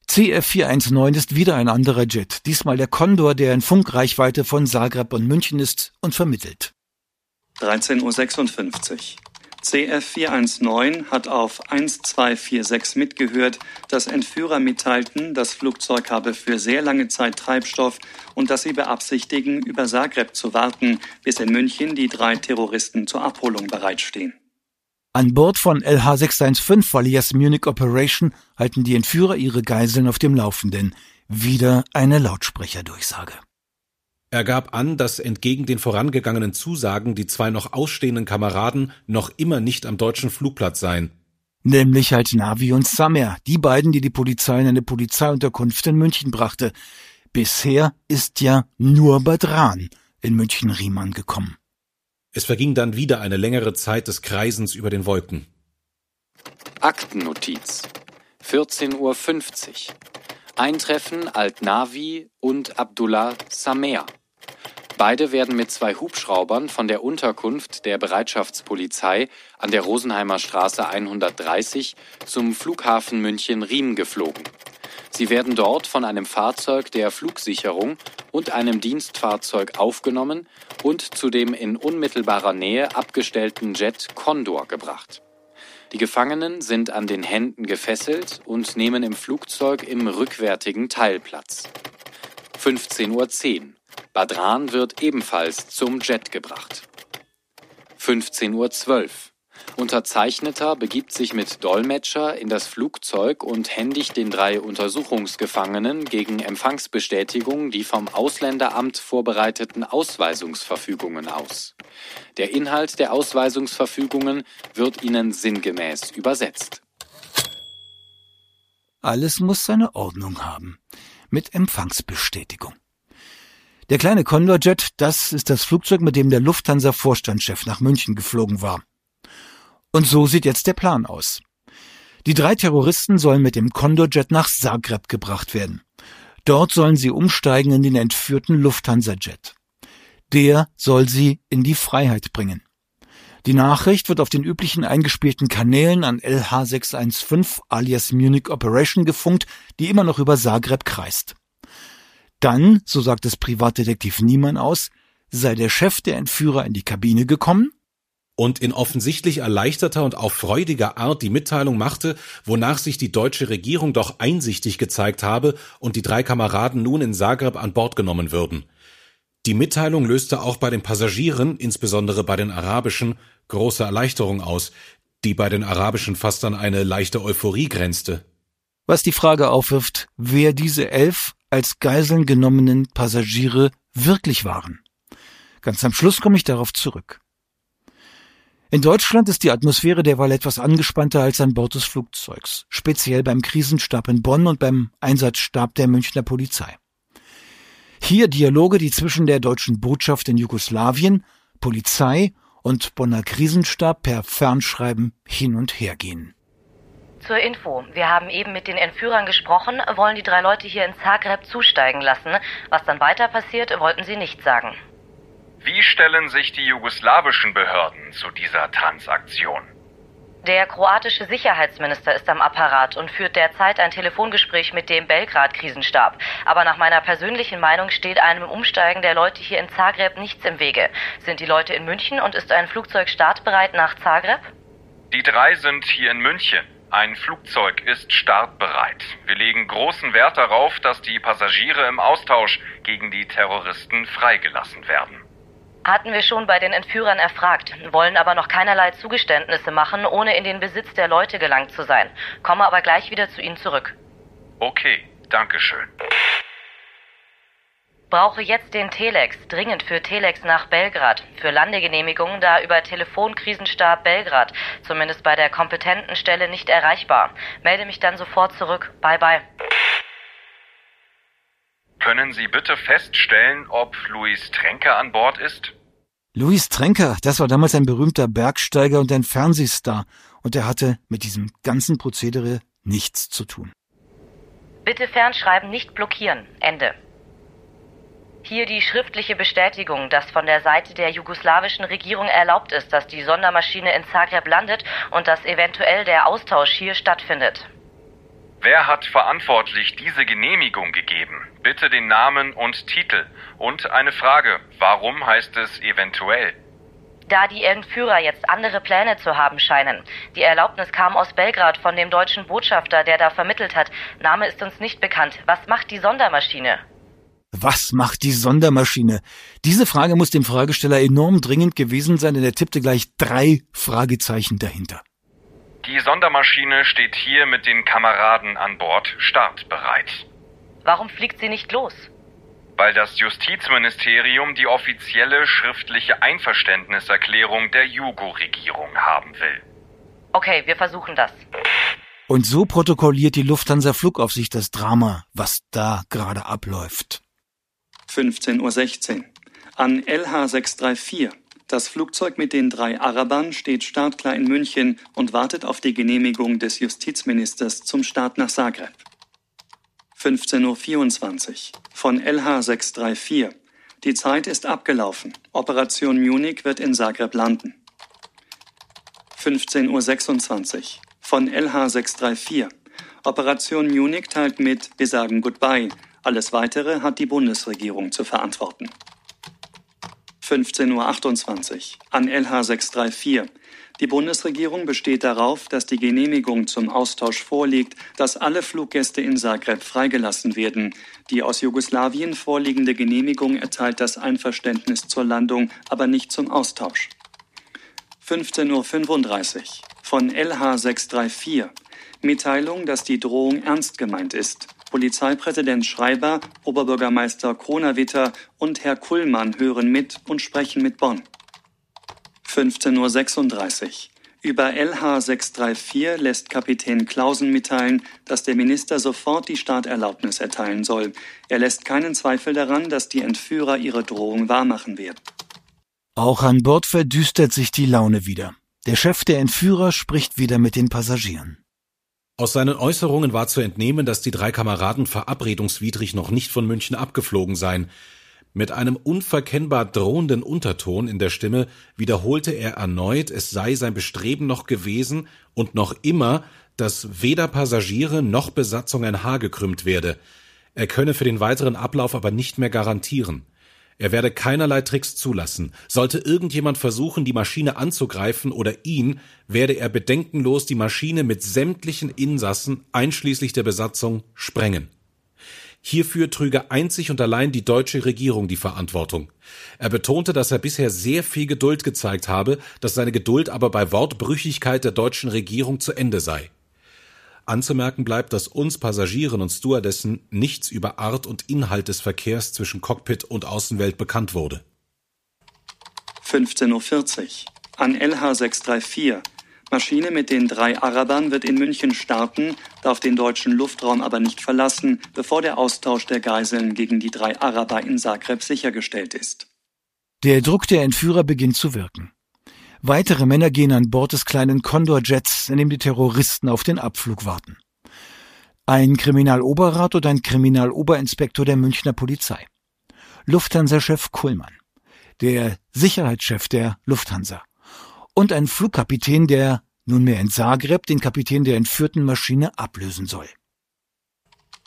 CF419 ist wieder ein anderer Jet, diesmal der Condor, der in Funkreichweite von Zagreb und München ist und vermittelt. 13.56 Uhr. CF419 hat auf 1246 mitgehört, dass Entführer mitteilten, das Flugzeug habe für sehr lange Zeit Treibstoff und dass sie beabsichtigen, über Zagreb zu warten, bis in München die drei Terroristen zur Abholung bereitstehen. An Bord von LH615 alias Munich Operation halten die Entführer ihre Geiseln auf dem Laufenden. Wieder eine Lautsprecherdurchsage. Er gab an, dass entgegen den vorangegangenen Zusagen die zwei noch ausstehenden Kameraden noch immer nicht am deutschen Flugplatz seien. Nämlich halt Navi und Samer, die beiden, die die Polizei in eine Polizeiunterkunft in München brachte. Bisher ist ja nur Badran in München-Riemann gekommen. Es verging dann wieder eine längere Zeit des Kreisens über den Wolken. Aktennotiz 14.50 Uhr Eintreffen Alt-Navi und Abdullah Samer. Beide werden mit zwei Hubschraubern von der Unterkunft der Bereitschaftspolizei an der Rosenheimer Straße 130 zum Flughafen München-Riem geflogen. Sie werden dort von einem Fahrzeug der Flugsicherung und einem Dienstfahrzeug aufgenommen und zu dem in unmittelbarer Nähe abgestellten Jet Condor gebracht. Die Gefangenen sind an den Händen gefesselt und nehmen im Flugzeug im rückwärtigen Teil Platz. 15.10 Uhr. Badran wird ebenfalls zum Jet gebracht. 15.12 Uhr. Unterzeichneter begibt sich mit Dolmetscher in das Flugzeug und händigt den drei Untersuchungsgefangenen gegen Empfangsbestätigung die vom Ausländeramt vorbereiteten Ausweisungsverfügungen aus. Der Inhalt der Ausweisungsverfügungen wird ihnen sinngemäß übersetzt. Alles muss seine Ordnung haben. Mit Empfangsbestätigung. Der kleine Condorjet, das ist das Flugzeug, mit dem der Lufthansa-Vorstandschef nach München geflogen war. Und so sieht jetzt der Plan aus. Die drei Terroristen sollen mit dem Condorjet nach Zagreb gebracht werden. Dort sollen sie umsteigen in den entführten Lufthansa-Jet. Der soll sie in die Freiheit bringen. Die Nachricht wird auf den üblichen eingespielten Kanälen an LH615 alias Munich Operation gefunkt, die immer noch über Zagreb kreist. Dann, so sagt es Privatdetektiv Niemann aus, sei der Chef der Entführer in die Kabine gekommen und in offensichtlich erleichterter und auch freudiger Art die Mitteilung machte, wonach sich die deutsche Regierung doch einsichtig gezeigt habe und die drei Kameraden nun in Zagreb an Bord genommen würden. Die Mitteilung löste auch bei den Passagieren, insbesondere bei den arabischen, große Erleichterung aus, die bei den arabischen fast an eine leichte Euphorie grenzte. Was die Frage aufwirft, wer diese elf als Geiseln genommenen Passagiere wirklich waren. Ganz am Schluss komme ich darauf zurück. In Deutschland ist die Atmosphäre derweil etwas angespannter als an Bord des Flugzeugs, speziell beim Krisenstab in Bonn und beim Einsatzstab der Münchner Polizei. Hier Dialoge, die zwischen der deutschen Botschaft in Jugoslawien, Polizei und Bonner Krisenstab per Fernschreiben hin und her gehen. Zur Info. Wir haben eben mit den Entführern gesprochen, wollen die drei Leute hier in Zagreb zusteigen lassen. Was dann weiter passiert, wollten sie nicht sagen. Wie stellen sich die jugoslawischen Behörden zu dieser Transaktion? Der kroatische Sicherheitsminister ist am Apparat und führt derzeit ein Telefongespräch mit dem Belgrad-Krisenstab. Aber nach meiner persönlichen Meinung steht einem Umsteigen der Leute hier in Zagreb nichts im Wege. Sind die Leute in München und ist ein Flugzeug startbereit nach Zagreb? Die drei sind hier in München. Ein Flugzeug ist startbereit. Wir legen großen Wert darauf, dass die Passagiere im Austausch gegen die Terroristen freigelassen werden. Hatten wir schon bei den Entführern erfragt, wollen aber noch keinerlei Zugeständnisse machen, ohne in den Besitz der Leute gelangt zu sein. Komme aber gleich wieder zu Ihnen zurück. Okay, danke schön. Brauche jetzt den Telex, dringend für Telex nach Belgrad. Für Landegenehmigungen da über Telefonkrisenstab Belgrad. Zumindest bei der kompetenten Stelle nicht erreichbar. Melde mich dann sofort zurück. Bye bye. Können Sie bitte feststellen, ob Luis Tränker an Bord ist? Luis Tränker, das war damals ein berühmter Bergsteiger und ein Fernsehstar. Und er hatte mit diesem ganzen Prozedere nichts zu tun. Bitte fernschreiben, nicht blockieren. Ende. Hier die schriftliche Bestätigung, dass von der Seite der jugoslawischen Regierung erlaubt ist, dass die Sondermaschine in Zagreb landet und dass eventuell der Austausch hier stattfindet. Wer hat verantwortlich diese Genehmigung gegeben? Bitte den Namen und Titel. Und eine Frage, warum heißt es eventuell? Da die Entführer jetzt andere Pläne zu haben scheinen. Die Erlaubnis kam aus Belgrad von dem deutschen Botschafter, der da vermittelt hat. Name ist uns nicht bekannt. Was macht die Sondermaschine? Was macht die Sondermaschine? Diese Frage muss dem Fragesteller enorm dringend gewesen sein, denn er tippte gleich drei Fragezeichen dahinter. Die Sondermaschine steht hier mit den Kameraden an Bord startbereit. Warum fliegt sie nicht los? Weil das Justizministerium die offizielle schriftliche Einverständniserklärung der Jugo-Regierung haben will. Okay, wir versuchen das. Und so protokolliert die Lufthansa Flugaufsicht das Drama, was da gerade abläuft. 15.16 Uhr. An LH634. Das Flugzeug mit den drei Arabern steht startklar in München und wartet auf die Genehmigung des Justizministers zum Start nach Zagreb. 15.24 Uhr. Von LH634. Die Zeit ist abgelaufen. Operation Munich wird in Zagreb landen. 15.26 Uhr. Von LH634. Operation Munich teilt mit, wir sagen Goodbye. Alles Weitere hat die Bundesregierung zu verantworten. 15.28 Uhr an LH634. Die Bundesregierung besteht darauf, dass die Genehmigung zum Austausch vorliegt, dass alle Fluggäste in Zagreb freigelassen werden. Die aus Jugoslawien vorliegende Genehmigung erteilt das Einverständnis zur Landung, aber nicht zum Austausch. 15.35 Uhr von LH634. Mitteilung, dass die Drohung ernst gemeint ist. Polizeipräsident Schreiber, Oberbürgermeister Kronawitter und Herr Kullmann hören mit und sprechen mit Bonn. 15.36 Uhr. Über LH 634 lässt Kapitän Clausen mitteilen, dass der Minister sofort die Starterlaubnis erteilen soll. Er lässt keinen Zweifel daran, dass die Entführer ihre Drohung wahrmachen werden. Auch an Bord verdüstert sich die Laune wieder. Der Chef der Entführer spricht wieder mit den Passagieren. Aus seinen Äußerungen war zu entnehmen, dass die drei Kameraden verabredungswidrig noch nicht von München abgeflogen seien. Mit einem unverkennbar drohenden Unterton in der Stimme wiederholte er erneut, es sei sein Bestreben noch gewesen und noch immer, dass weder Passagiere noch Besatzung ein Haar gekrümmt werde. Er könne für den weiteren Ablauf aber nicht mehr garantieren. Er werde keinerlei Tricks zulassen. Sollte irgendjemand versuchen, die Maschine anzugreifen oder ihn, werde er bedenkenlos die Maschine mit sämtlichen Insassen, einschließlich der Besatzung, sprengen. Hierfür trüge einzig und allein die deutsche Regierung die Verantwortung. Er betonte, dass er bisher sehr viel Geduld gezeigt habe, dass seine Geduld aber bei Wortbrüchigkeit der deutschen Regierung zu Ende sei. Anzumerken bleibt, dass uns Passagieren und Stewardessen nichts über Art und Inhalt des Verkehrs zwischen Cockpit und Außenwelt bekannt wurde. 15.40 Uhr. An LH 634. Maschine mit den drei Arabern wird in München starten, darf den deutschen Luftraum aber nicht verlassen, bevor der Austausch der Geiseln gegen die drei Araber in Zagreb sichergestellt ist. Der Druck der Entführer beginnt zu wirken. Weitere Männer gehen an Bord des kleinen Condor-Jets, in dem die Terroristen auf den Abflug warten. Ein Kriminaloberrat und ein Kriminaloberinspektor der Münchner Polizei. Lufthansa-Chef Kuhlmann. Der Sicherheitschef der Lufthansa. Und ein Flugkapitän, der nunmehr in Zagreb den Kapitän der entführten Maschine ablösen soll.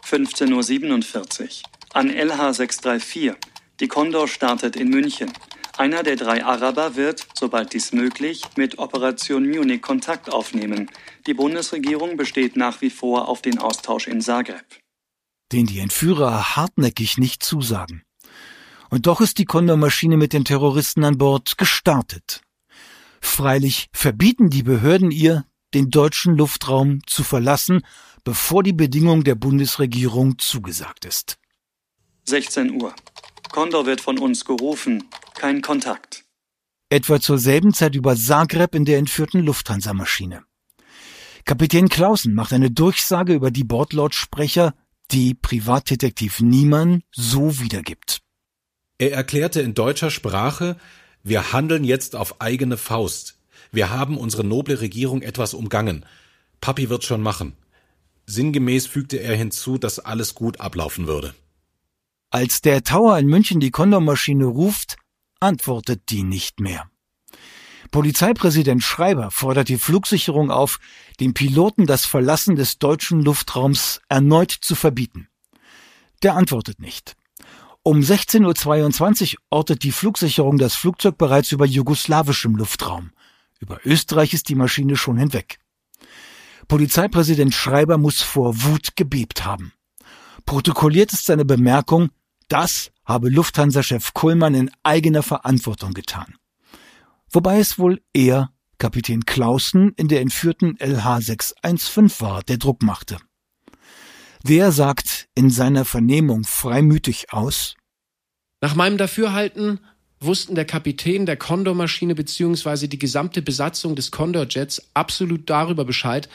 15.47 Uhr. An LH 634. Die Condor startet in München. Einer der drei Araber wird, sobald dies möglich, mit Operation Munich Kontakt aufnehmen. Die Bundesregierung besteht nach wie vor auf den Austausch in Zagreb. Den die Entführer hartnäckig nicht zusagen. Und doch ist die Condor-Maschine mit den Terroristen an Bord gestartet. Freilich verbieten die Behörden ihr, den deutschen Luftraum zu verlassen, bevor die Bedingung der Bundesregierung zugesagt ist. 16 Uhr. Condor wird von uns gerufen. Kein Kontakt. Etwa zur selben Zeit über Zagreb in der entführten Lufthansa-Maschine. Kapitän Clausen macht eine Durchsage über die Bordlautsprecher, die Privatdetektiv Niemann so wiedergibt. Er erklärte in deutscher Sprache, wir handeln jetzt auf eigene Faust. Wir haben unsere noble Regierung etwas umgangen. Papi wird schon machen. Sinngemäß fügte er hinzu, dass alles gut ablaufen würde. Als der Tower in München die Kondormaschine ruft, antwortet die nicht mehr. Polizeipräsident Schreiber fordert die Flugsicherung auf, dem Piloten das Verlassen des deutschen Luftraums erneut zu verbieten. Der antwortet nicht. Um 16.22 Uhr ortet die Flugsicherung das Flugzeug bereits über jugoslawischem Luftraum. Über Österreich ist die Maschine schon hinweg. Polizeipräsident Schreiber muss vor Wut gebebt haben. Protokolliert ist seine Bemerkung, das habe Lufthansa-Chef Kullmann in eigener Verantwortung getan wobei es wohl eher Kapitän Clausen in der entführten LH 615 war, der Druck machte. Der sagt in seiner Vernehmung freimütig aus Nach meinem Dafürhalten wussten der Kapitän der Condor-Maschine bzw. die gesamte Besatzung des Condor-Jets absolut darüber Bescheid,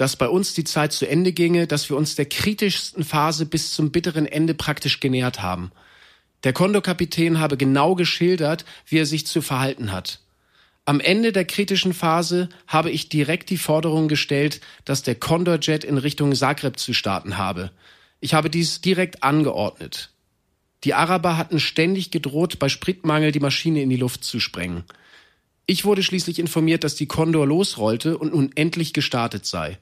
dass bei uns die Zeit zu Ende ginge, dass wir uns der kritischsten Phase bis zum bitteren Ende praktisch genähert haben. Der Condor-Kapitän habe genau geschildert, wie er sich zu verhalten hat. Am Ende der kritischen Phase habe ich direkt die Forderung gestellt, dass der Condor-Jet in Richtung Zagreb zu starten habe. Ich habe dies direkt angeordnet. Die Araber hatten ständig gedroht, bei Spritmangel die Maschine in die Luft zu sprengen. Ich wurde schließlich informiert, dass die Condor losrollte und nun endlich gestartet sei.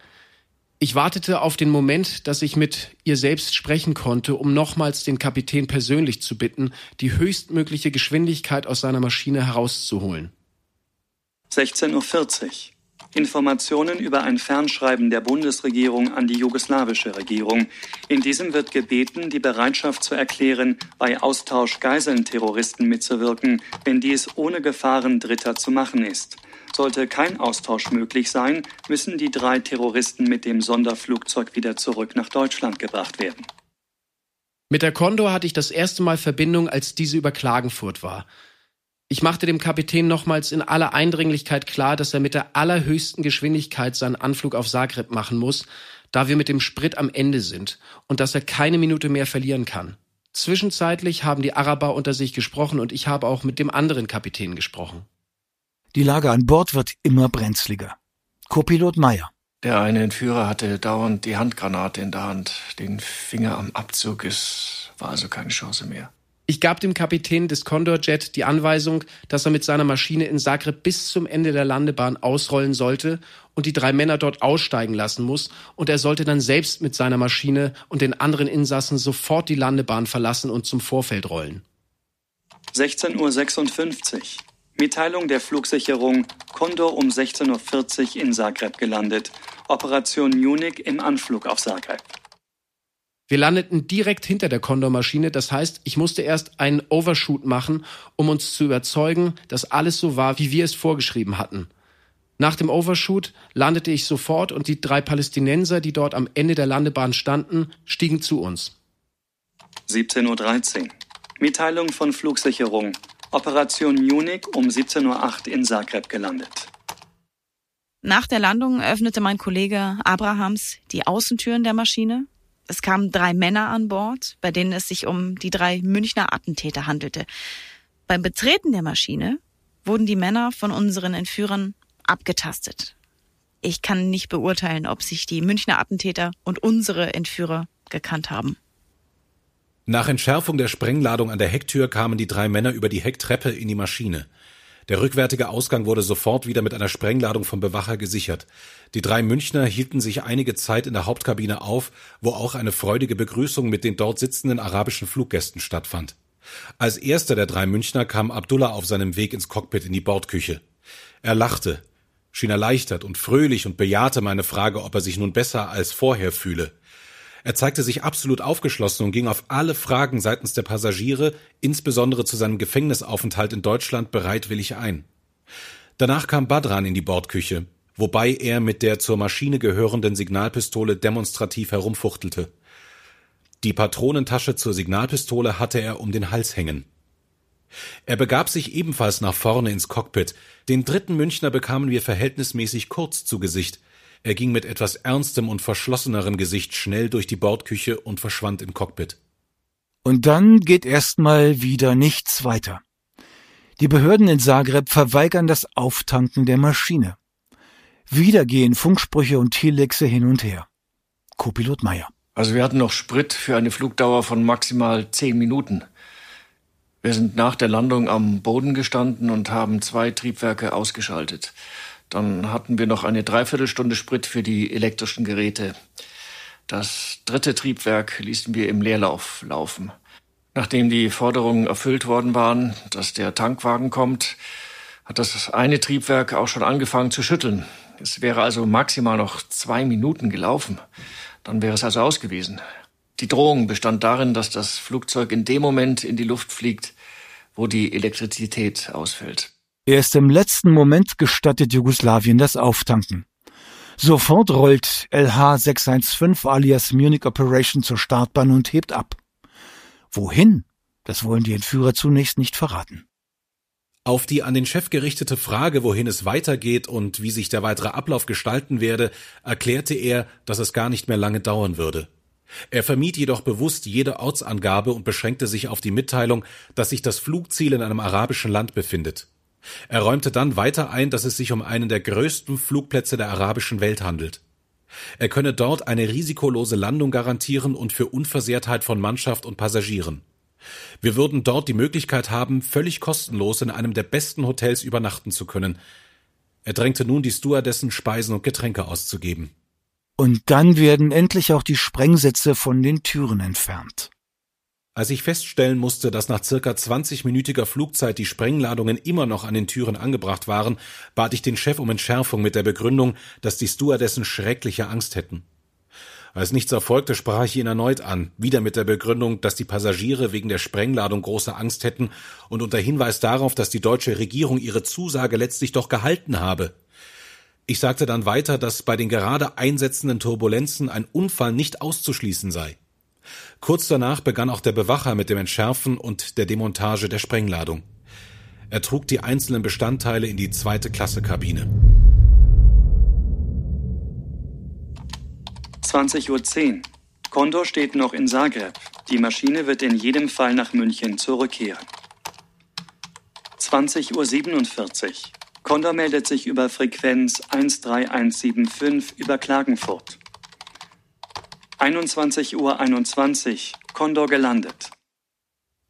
Ich wartete auf den Moment, dass ich mit ihr selbst sprechen konnte, um nochmals den Kapitän persönlich zu bitten, die höchstmögliche Geschwindigkeit aus seiner Maschine herauszuholen. 16.40 Uhr. Informationen über ein Fernschreiben der Bundesregierung an die jugoslawische Regierung. In diesem wird gebeten, die Bereitschaft zu erklären, bei Austausch Geiseln-Terroristen mitzuwirken, wenn dies ohne Gefahren Dritter zu machen ist. Sollte kein Austausch möglich sein, müssen die drei Terroristen mit dem Sonderflugzeug wieder zurück nach Deutschland gebracht werden. Mit der Condor hatte ich das erste Mal Verbindung, als diese über Klagenfurt war. Ich machte dem Kapitän nochmals in aller Eindringlichkeit klar, dass er mit der allerhöchsten Geschwindigkeit seinen Anflug auf Zagreb machen muss, da wir mit dem Sprit am Ende sind und dass er keine Minute mehr verlieren kann. Zwischenzeitlich haben die Araber unter sich gesprochen und ich habe auch mit dem anderen Kapitän gesprochen. Die Lage an Bord wird immer brenzliger. Copilot Meyer. Der eine Entführer hatte dauernd die Handgranate in der Hand, den Finger am Abzug, es war also keine Chance mehr. Ich gab dem Kapitän des Condor Jet die Anweisung, dass er mit seiner Maschine in Zagreb bis zum Ende der Landebahn ausrollen sollte und die drei Männer dort aussteigen lassen muss, und er sollte dann selbst mit seiner Maschine und den anderen Insassen sofort die Landebahn verlassen und zum Vorfeld rollen. 16.56 Uhr. Mitteilung der Flugsicherung Condor um 16.40 Uhr in Zagreb gelandet. Operation Munich im Anflug auf Zagreb. Wir landeten direkt hinter der Condor-Maschine, das heißt, ich musste erst einen Overshoot machen, um uns zu überzeugen, dass alles so war, wie wir es vorgeschrieben hatten. Nach dem Overshoot landete ich sofort und die drei Palästinenser, die dort am Ende der Landebahn standen, stiegen zu uns. 17.13 Uhr. Mitteilung von Flugsicherung. Operation Munich um 17.08 Uhr in Zagreb gelandet. Nach der Landung öffnete mein Kollege Abrahams die Außentüren der Maschine es kamen drei Männer an Bord, bei denen es sich um die drei Münchner Attentäter handelte. Beim Betreten der Maschine wurden die Männer von unseren Entführern abgetastet. Ich kann nicht beurteilen, ob sich die Münchner Attentäter und unsere Entführer gekannt haben. Nach Entschärfung der Sprengladung an der Hecktür kamen die drei Männer über die Hecktreppe in die Maschine. Der rückwärtige Ausgang wurde sofort wieder mit einer Sprengladung vom Bewacher gesichert. Die drei Münchner hielten sich einige Zeit in der Hauptkabine auf, wo auch eine freudige Begrüßung mit den dort sitzenden arabischen Fluggästen stattfand. Als erster der drei Münchner kam Abdullah auf seinem Weg ins Cockpit in die Bordküche. Er lachte, schien erleichtert und fröhlich und bejahte meine Frage, ob er sich nun besser als vorher fühle. Er zeigte sich absolut aufgeschlossen und ging auf alle Fragen seitens der Passagiere, insbesondere zu seinem Gefängnisaufenthalt in Deutschland, bereitwillig ein. Danach kam Badran in die Bordküche, wobei er mit der zur Maschine gehörenden Signalpistole demonstrativ herumfuchtelte. Die Patronentasche zur Signalpistole hatte er um den Hals hängen. Er begab sich ebenfalls nach vorne ins Cockpit. Den dritten Münchner bekamen wir verhältnismäßig kurz zu Gesicht. Er ging mit etwas ernstem und verschlossenerem Gesicht schnell durch die Bordküche und verschwand im Cockpit. Und dann geht erstmal wieder nichts weiter. Die Behörden in Zagreb verweigern das Auftanken der Maschine. Wieder gehen Funksprüche und Telexe hin und her. Copilot Meyer. Also wir hatten noch Sprit für eine Flugdauer von maximal zehn Minuten. Wir sind nach der Landung am Boden gestanden und haben zwei Triebwerke ausgeschaltet. Dann hatten wir noch eine Dreiviertelstunde Sprit für die elektrischen Geräte. Das dritte Triebwerk ließen wir im Leerlauf laufen. Nachdem die Forderungen erfüllt worden waren, dass der Tankwagen kommt, hat das eine Triebwerk auch schon angefangen zu schütteln. Es wäre also maximal noch zwei Minuten gelaufen. Dann wäre es also aus gewesen. Die Drohung bestand darin, dass das Flugzeug in dem Moment in die Luft fliegt, wo die Elektrizität ausfällt. Erst im letzten Moment gestattet Jugoslawien das Auftanken. Sofort rollt LH 615 alias Munich Operation zur Startbahn und hebt ab. Wohin? Das wollen die Entführer zunächst nicht verraten. Auf die an den Chef gerichtete Frage, wohin es weitergeht und wie sich der weitere Ablauf gestalten werde, erklärte er, dass es gar nicht mehr lange dauern würde. Er vermied jedoch bewusst jede Ortsangabe und beschränkte sich auf die Mitteilung, dass sich das Flugziel in einem arabischen Land befindet. Er räumte dann weiter ein, dass es sich um einen der größten Flugplätze der arabischen Welt handelt. Er könne dort eine risikolose Landung garantieren und für Unversehrtheit von Mannschaft und Passagieren. Wir würden dort die Möglichkeit haben, völlig kostenlos in einem der besten Hotels übernachten zu können. Er drängte nun die Stewardessen, Speisen und Getränke auszugeben. Und dann werden endlich auch die Sprengsätze von den Türen entfernt. Als ich feststellen musste, dass nach circa 20-minütiger Flugzeit die Sprengladungen immer noch an den Türen angebracht waren, bat ich den Chef um Entschärfung mit der Begründung, dass die Stewardessen schreckliche Angst hätten. Als nichts erfolgte, sprach ich ihn erneut an, wieder mit der Begründung, dass die Passagiere wegen der Sprengladung große Angst hätten und unter Hinweis darauf, dass die deutsche Regierung ihre Zusage letztlich doch gehalten habe. Ich sagte dann weiter, dass bei den gerade einsetzenden Turbulenzen ein Unfall nicht auszuschließen sei. Kurz danach begann auch der Bewacher mit dem Entschärfen und der Demontage der Sprengladung. Er trug die einzelnen Bestandteile in die zweite Klasse Kabine. 20.10 Uhr. Condor steht noch in Zagreb. Die Maschine wird in jedem Fall nach München zurückkehren. 20.47 Uhr. Condor meldet sich über Frequenz 13175 über Klagenfurt. 21.21 Uhr, 21, Condor gelandet.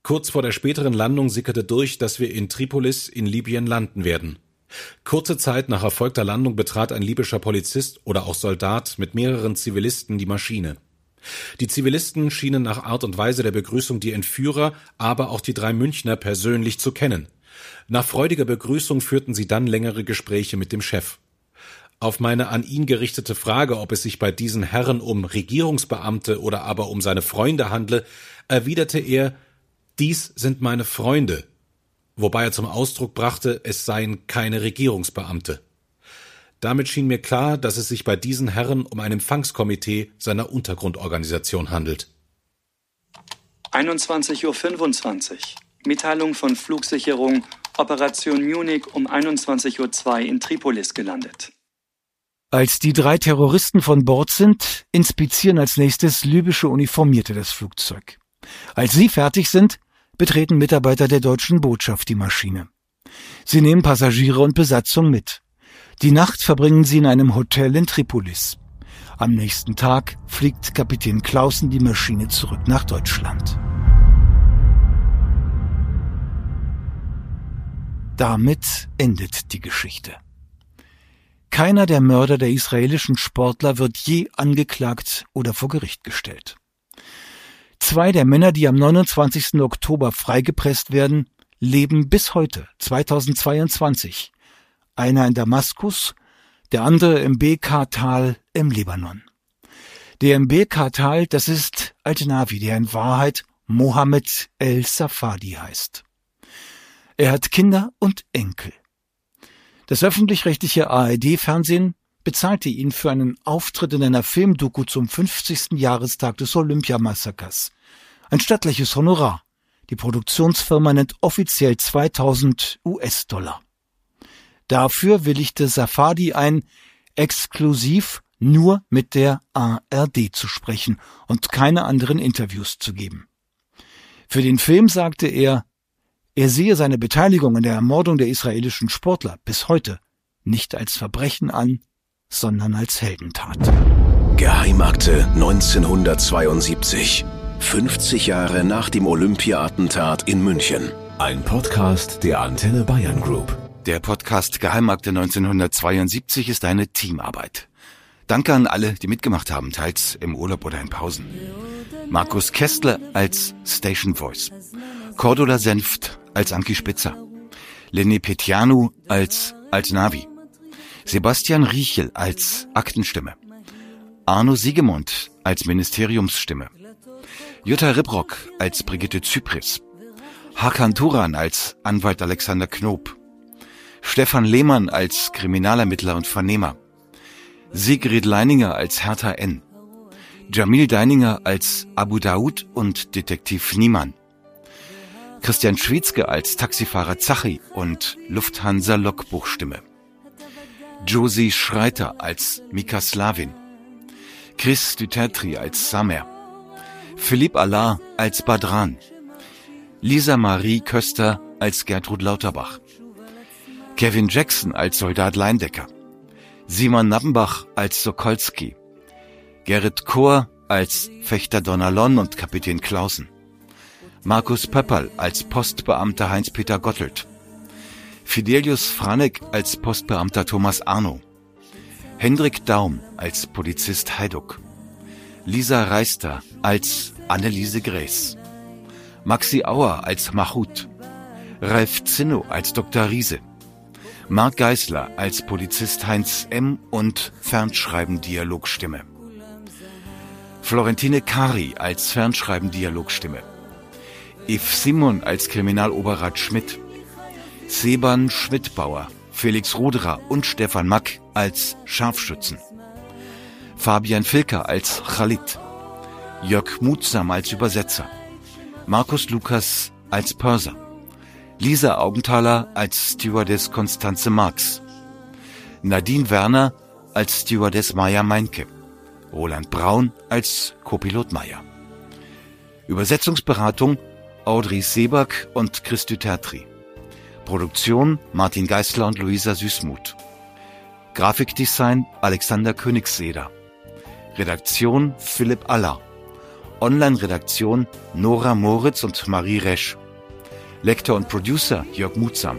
Kurz vor der späteren Landung sickerte durch, dass wir in Tripolis in Libyen landen werden. Kurze Zeit nach erfolgter Landung betrat ein libyscher Polizist oder auch Soldat mit mehreren Zivilisten die Maschine. Die Zivilisten schienen nach Art und Weise der Begrüßung die Entführer, aber auch die drei Münchner persönlich zu kennen. Nach freudiger Begrüßung führten sie dann längere Gespräche mit dem Chef. Auf meine an ihn gerichtete Frage, ob es sich bei diesen Herren um Regierungsbeamte oder aber um seine Freunde handle, erwiderte er, dies sind meine Freunde, wobei er zum Ausdruck brachte, es seien keine Regierungsbeamte. Damit schien mir klar, dass es sich bei diesen Herren um ein Empfangskomitee seiner Untergrundorganisation handelt. 21.25 Uhr. Mitteilung von Flugsicherung Operation Munich um 21.02 Uhr in Tripolis gelandet. Als die drei Terroristen von Bord sind, inspizieren als nächstes libysche Uniformierte das Flugzeug. Als sie fertig sind, betreten Mitarbeiter der deutschen Botschaft die Maschine. Sie nehmen Passagiere und Besatzung mit. Die Nacht verbringen sie in einem Hotel in Tripolis. Am nächsten Tag fliegt Kapitän Clausen die Maschine zurück nach Deutschland. Damit endet die Geschichte. Keiner der Mörder der israelischen Sportler wird je angeklagt oder vor Gericht gestellt. Zwei der Männer, die am 29. Oktober freigepresst werden, leben bis heute, 2022. Einer in Damaskus, der andere im BK-Tal im Libanon. Der im BK-Tal, das ist Al-Navi, der in Wahrheit Mohammed el-Safadi heißt. Er hat Kinder und Enkel. Das öffentlich-rechtliche ARD-Fernsehen bezahlte ihn für einen Auftritt in einer Filmdoku zum 50. Jahrestag des Olympiamassakers. Ein stattliches Honorar. Die Produktionsfirma nennt offiziell 2000 US-Dollar. Dafür willigte Safadi ein, exklusiv nur mit der ARD zu sprechen und keine anderen Interviews zu geben. Für den Film sagte er, er sehe seine Beteiligung in der Ermordung der israelischen Sportler bis heute nicht als Verbrechen an, sondern als Heldentat. Geheimakte 1972. 50 Jahre nach dem Olympia-Attentat in München. Ein Podcast der Antenne Bayern Group. Der Podcast Geheimakte 1972 ist eine Teamarbeit. Danke an alle, die mitgemacht haben, teils im Urlaub oder in Pausen. Markus Kestler als Station Voice. Cordula Senft als Anki Spitzer. Lenny Petianu als als Navi. Sebastian Riechel als Aktenstimme. Arno Siegemund als Ministeriumsstimme. Jutta Ribrock als Brigitte Zypris. Hakan Turan als Anwalt Alexander Knob. Stefan Lehmann als Kriminalermittler und Vernehmer. Sigrid Leininger als Hertha N. Jamil Deininger als Abu Daud und Detektiv Niemann. Christian Schwietzke als Taxifahrer Zachi und Lufthansa Logbuchstimme. Josie Schreiter als Mika Slavin. Chris Dutertri als Samer. Philipp Allah als Badran. Lisa Marie Köster als Gertrud Lauterbach. Kevin Jackson als Soldat Leindecker. Simon Nappenbach als Sokolski. Gerrit Kohr als Fechter Donnerlon und Kapitän Clausen. Markus Pöpperl als Postbeamter Heinz-Peter Gottelt. Fidelius Franek als Postbeamter Thomas Arno. Hendrik Daum als Polizist Heiduck. Lisa Reister als Anneliese Gräß. Maxi Auer als Mahut. Ralf Zinno als Dr. Riese. Marc Geisler als Polizist Heinz M. und Fernschreiben-Dialogstimme. Florentine Kari als Fernschreiben-Dialogstimme. Yves Simon als Kriminaloberrat Schmidt. Seban Schmidtbauer, Felix Ruderer und Stefan Mack als Scharfschützen. Fabian Filker als Khalid. Jörg Mutsam als Übersetzer. Markus Lukas als Pörser. Lisa Augenthaler als Stewardess Konstanze Marx. Nadine Werner als Stewardess Maya Meinke. Roland Braun als Copilot Meier. Übersetzungsberatung Audrey Seback und Christy Tertri. Produktion Martin Geisler und Luisa Süßmuth. Grafikdesign Alexander Königsseder. Redaktion Philipp Aller. Online-Redaktion Nora Moritz und Marie Resch. Lektor und Producer Jörg Mutsam.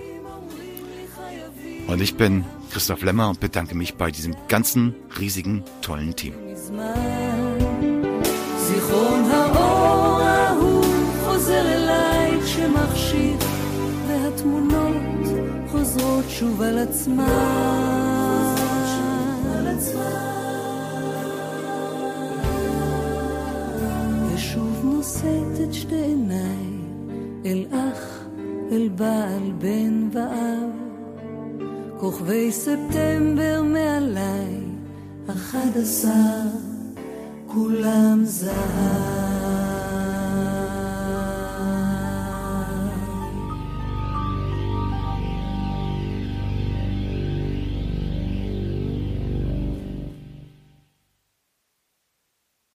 Und ich bin Christoph Lemmer und bedanke mich bei diesem ganzen riesigen, tollen Team. שוב על עצמן ושוב נושאת את שתי עיניי אל אח, אל בעל, בן ואב. כוכבי ספטמבר מעליי אחד עשר כולם זהב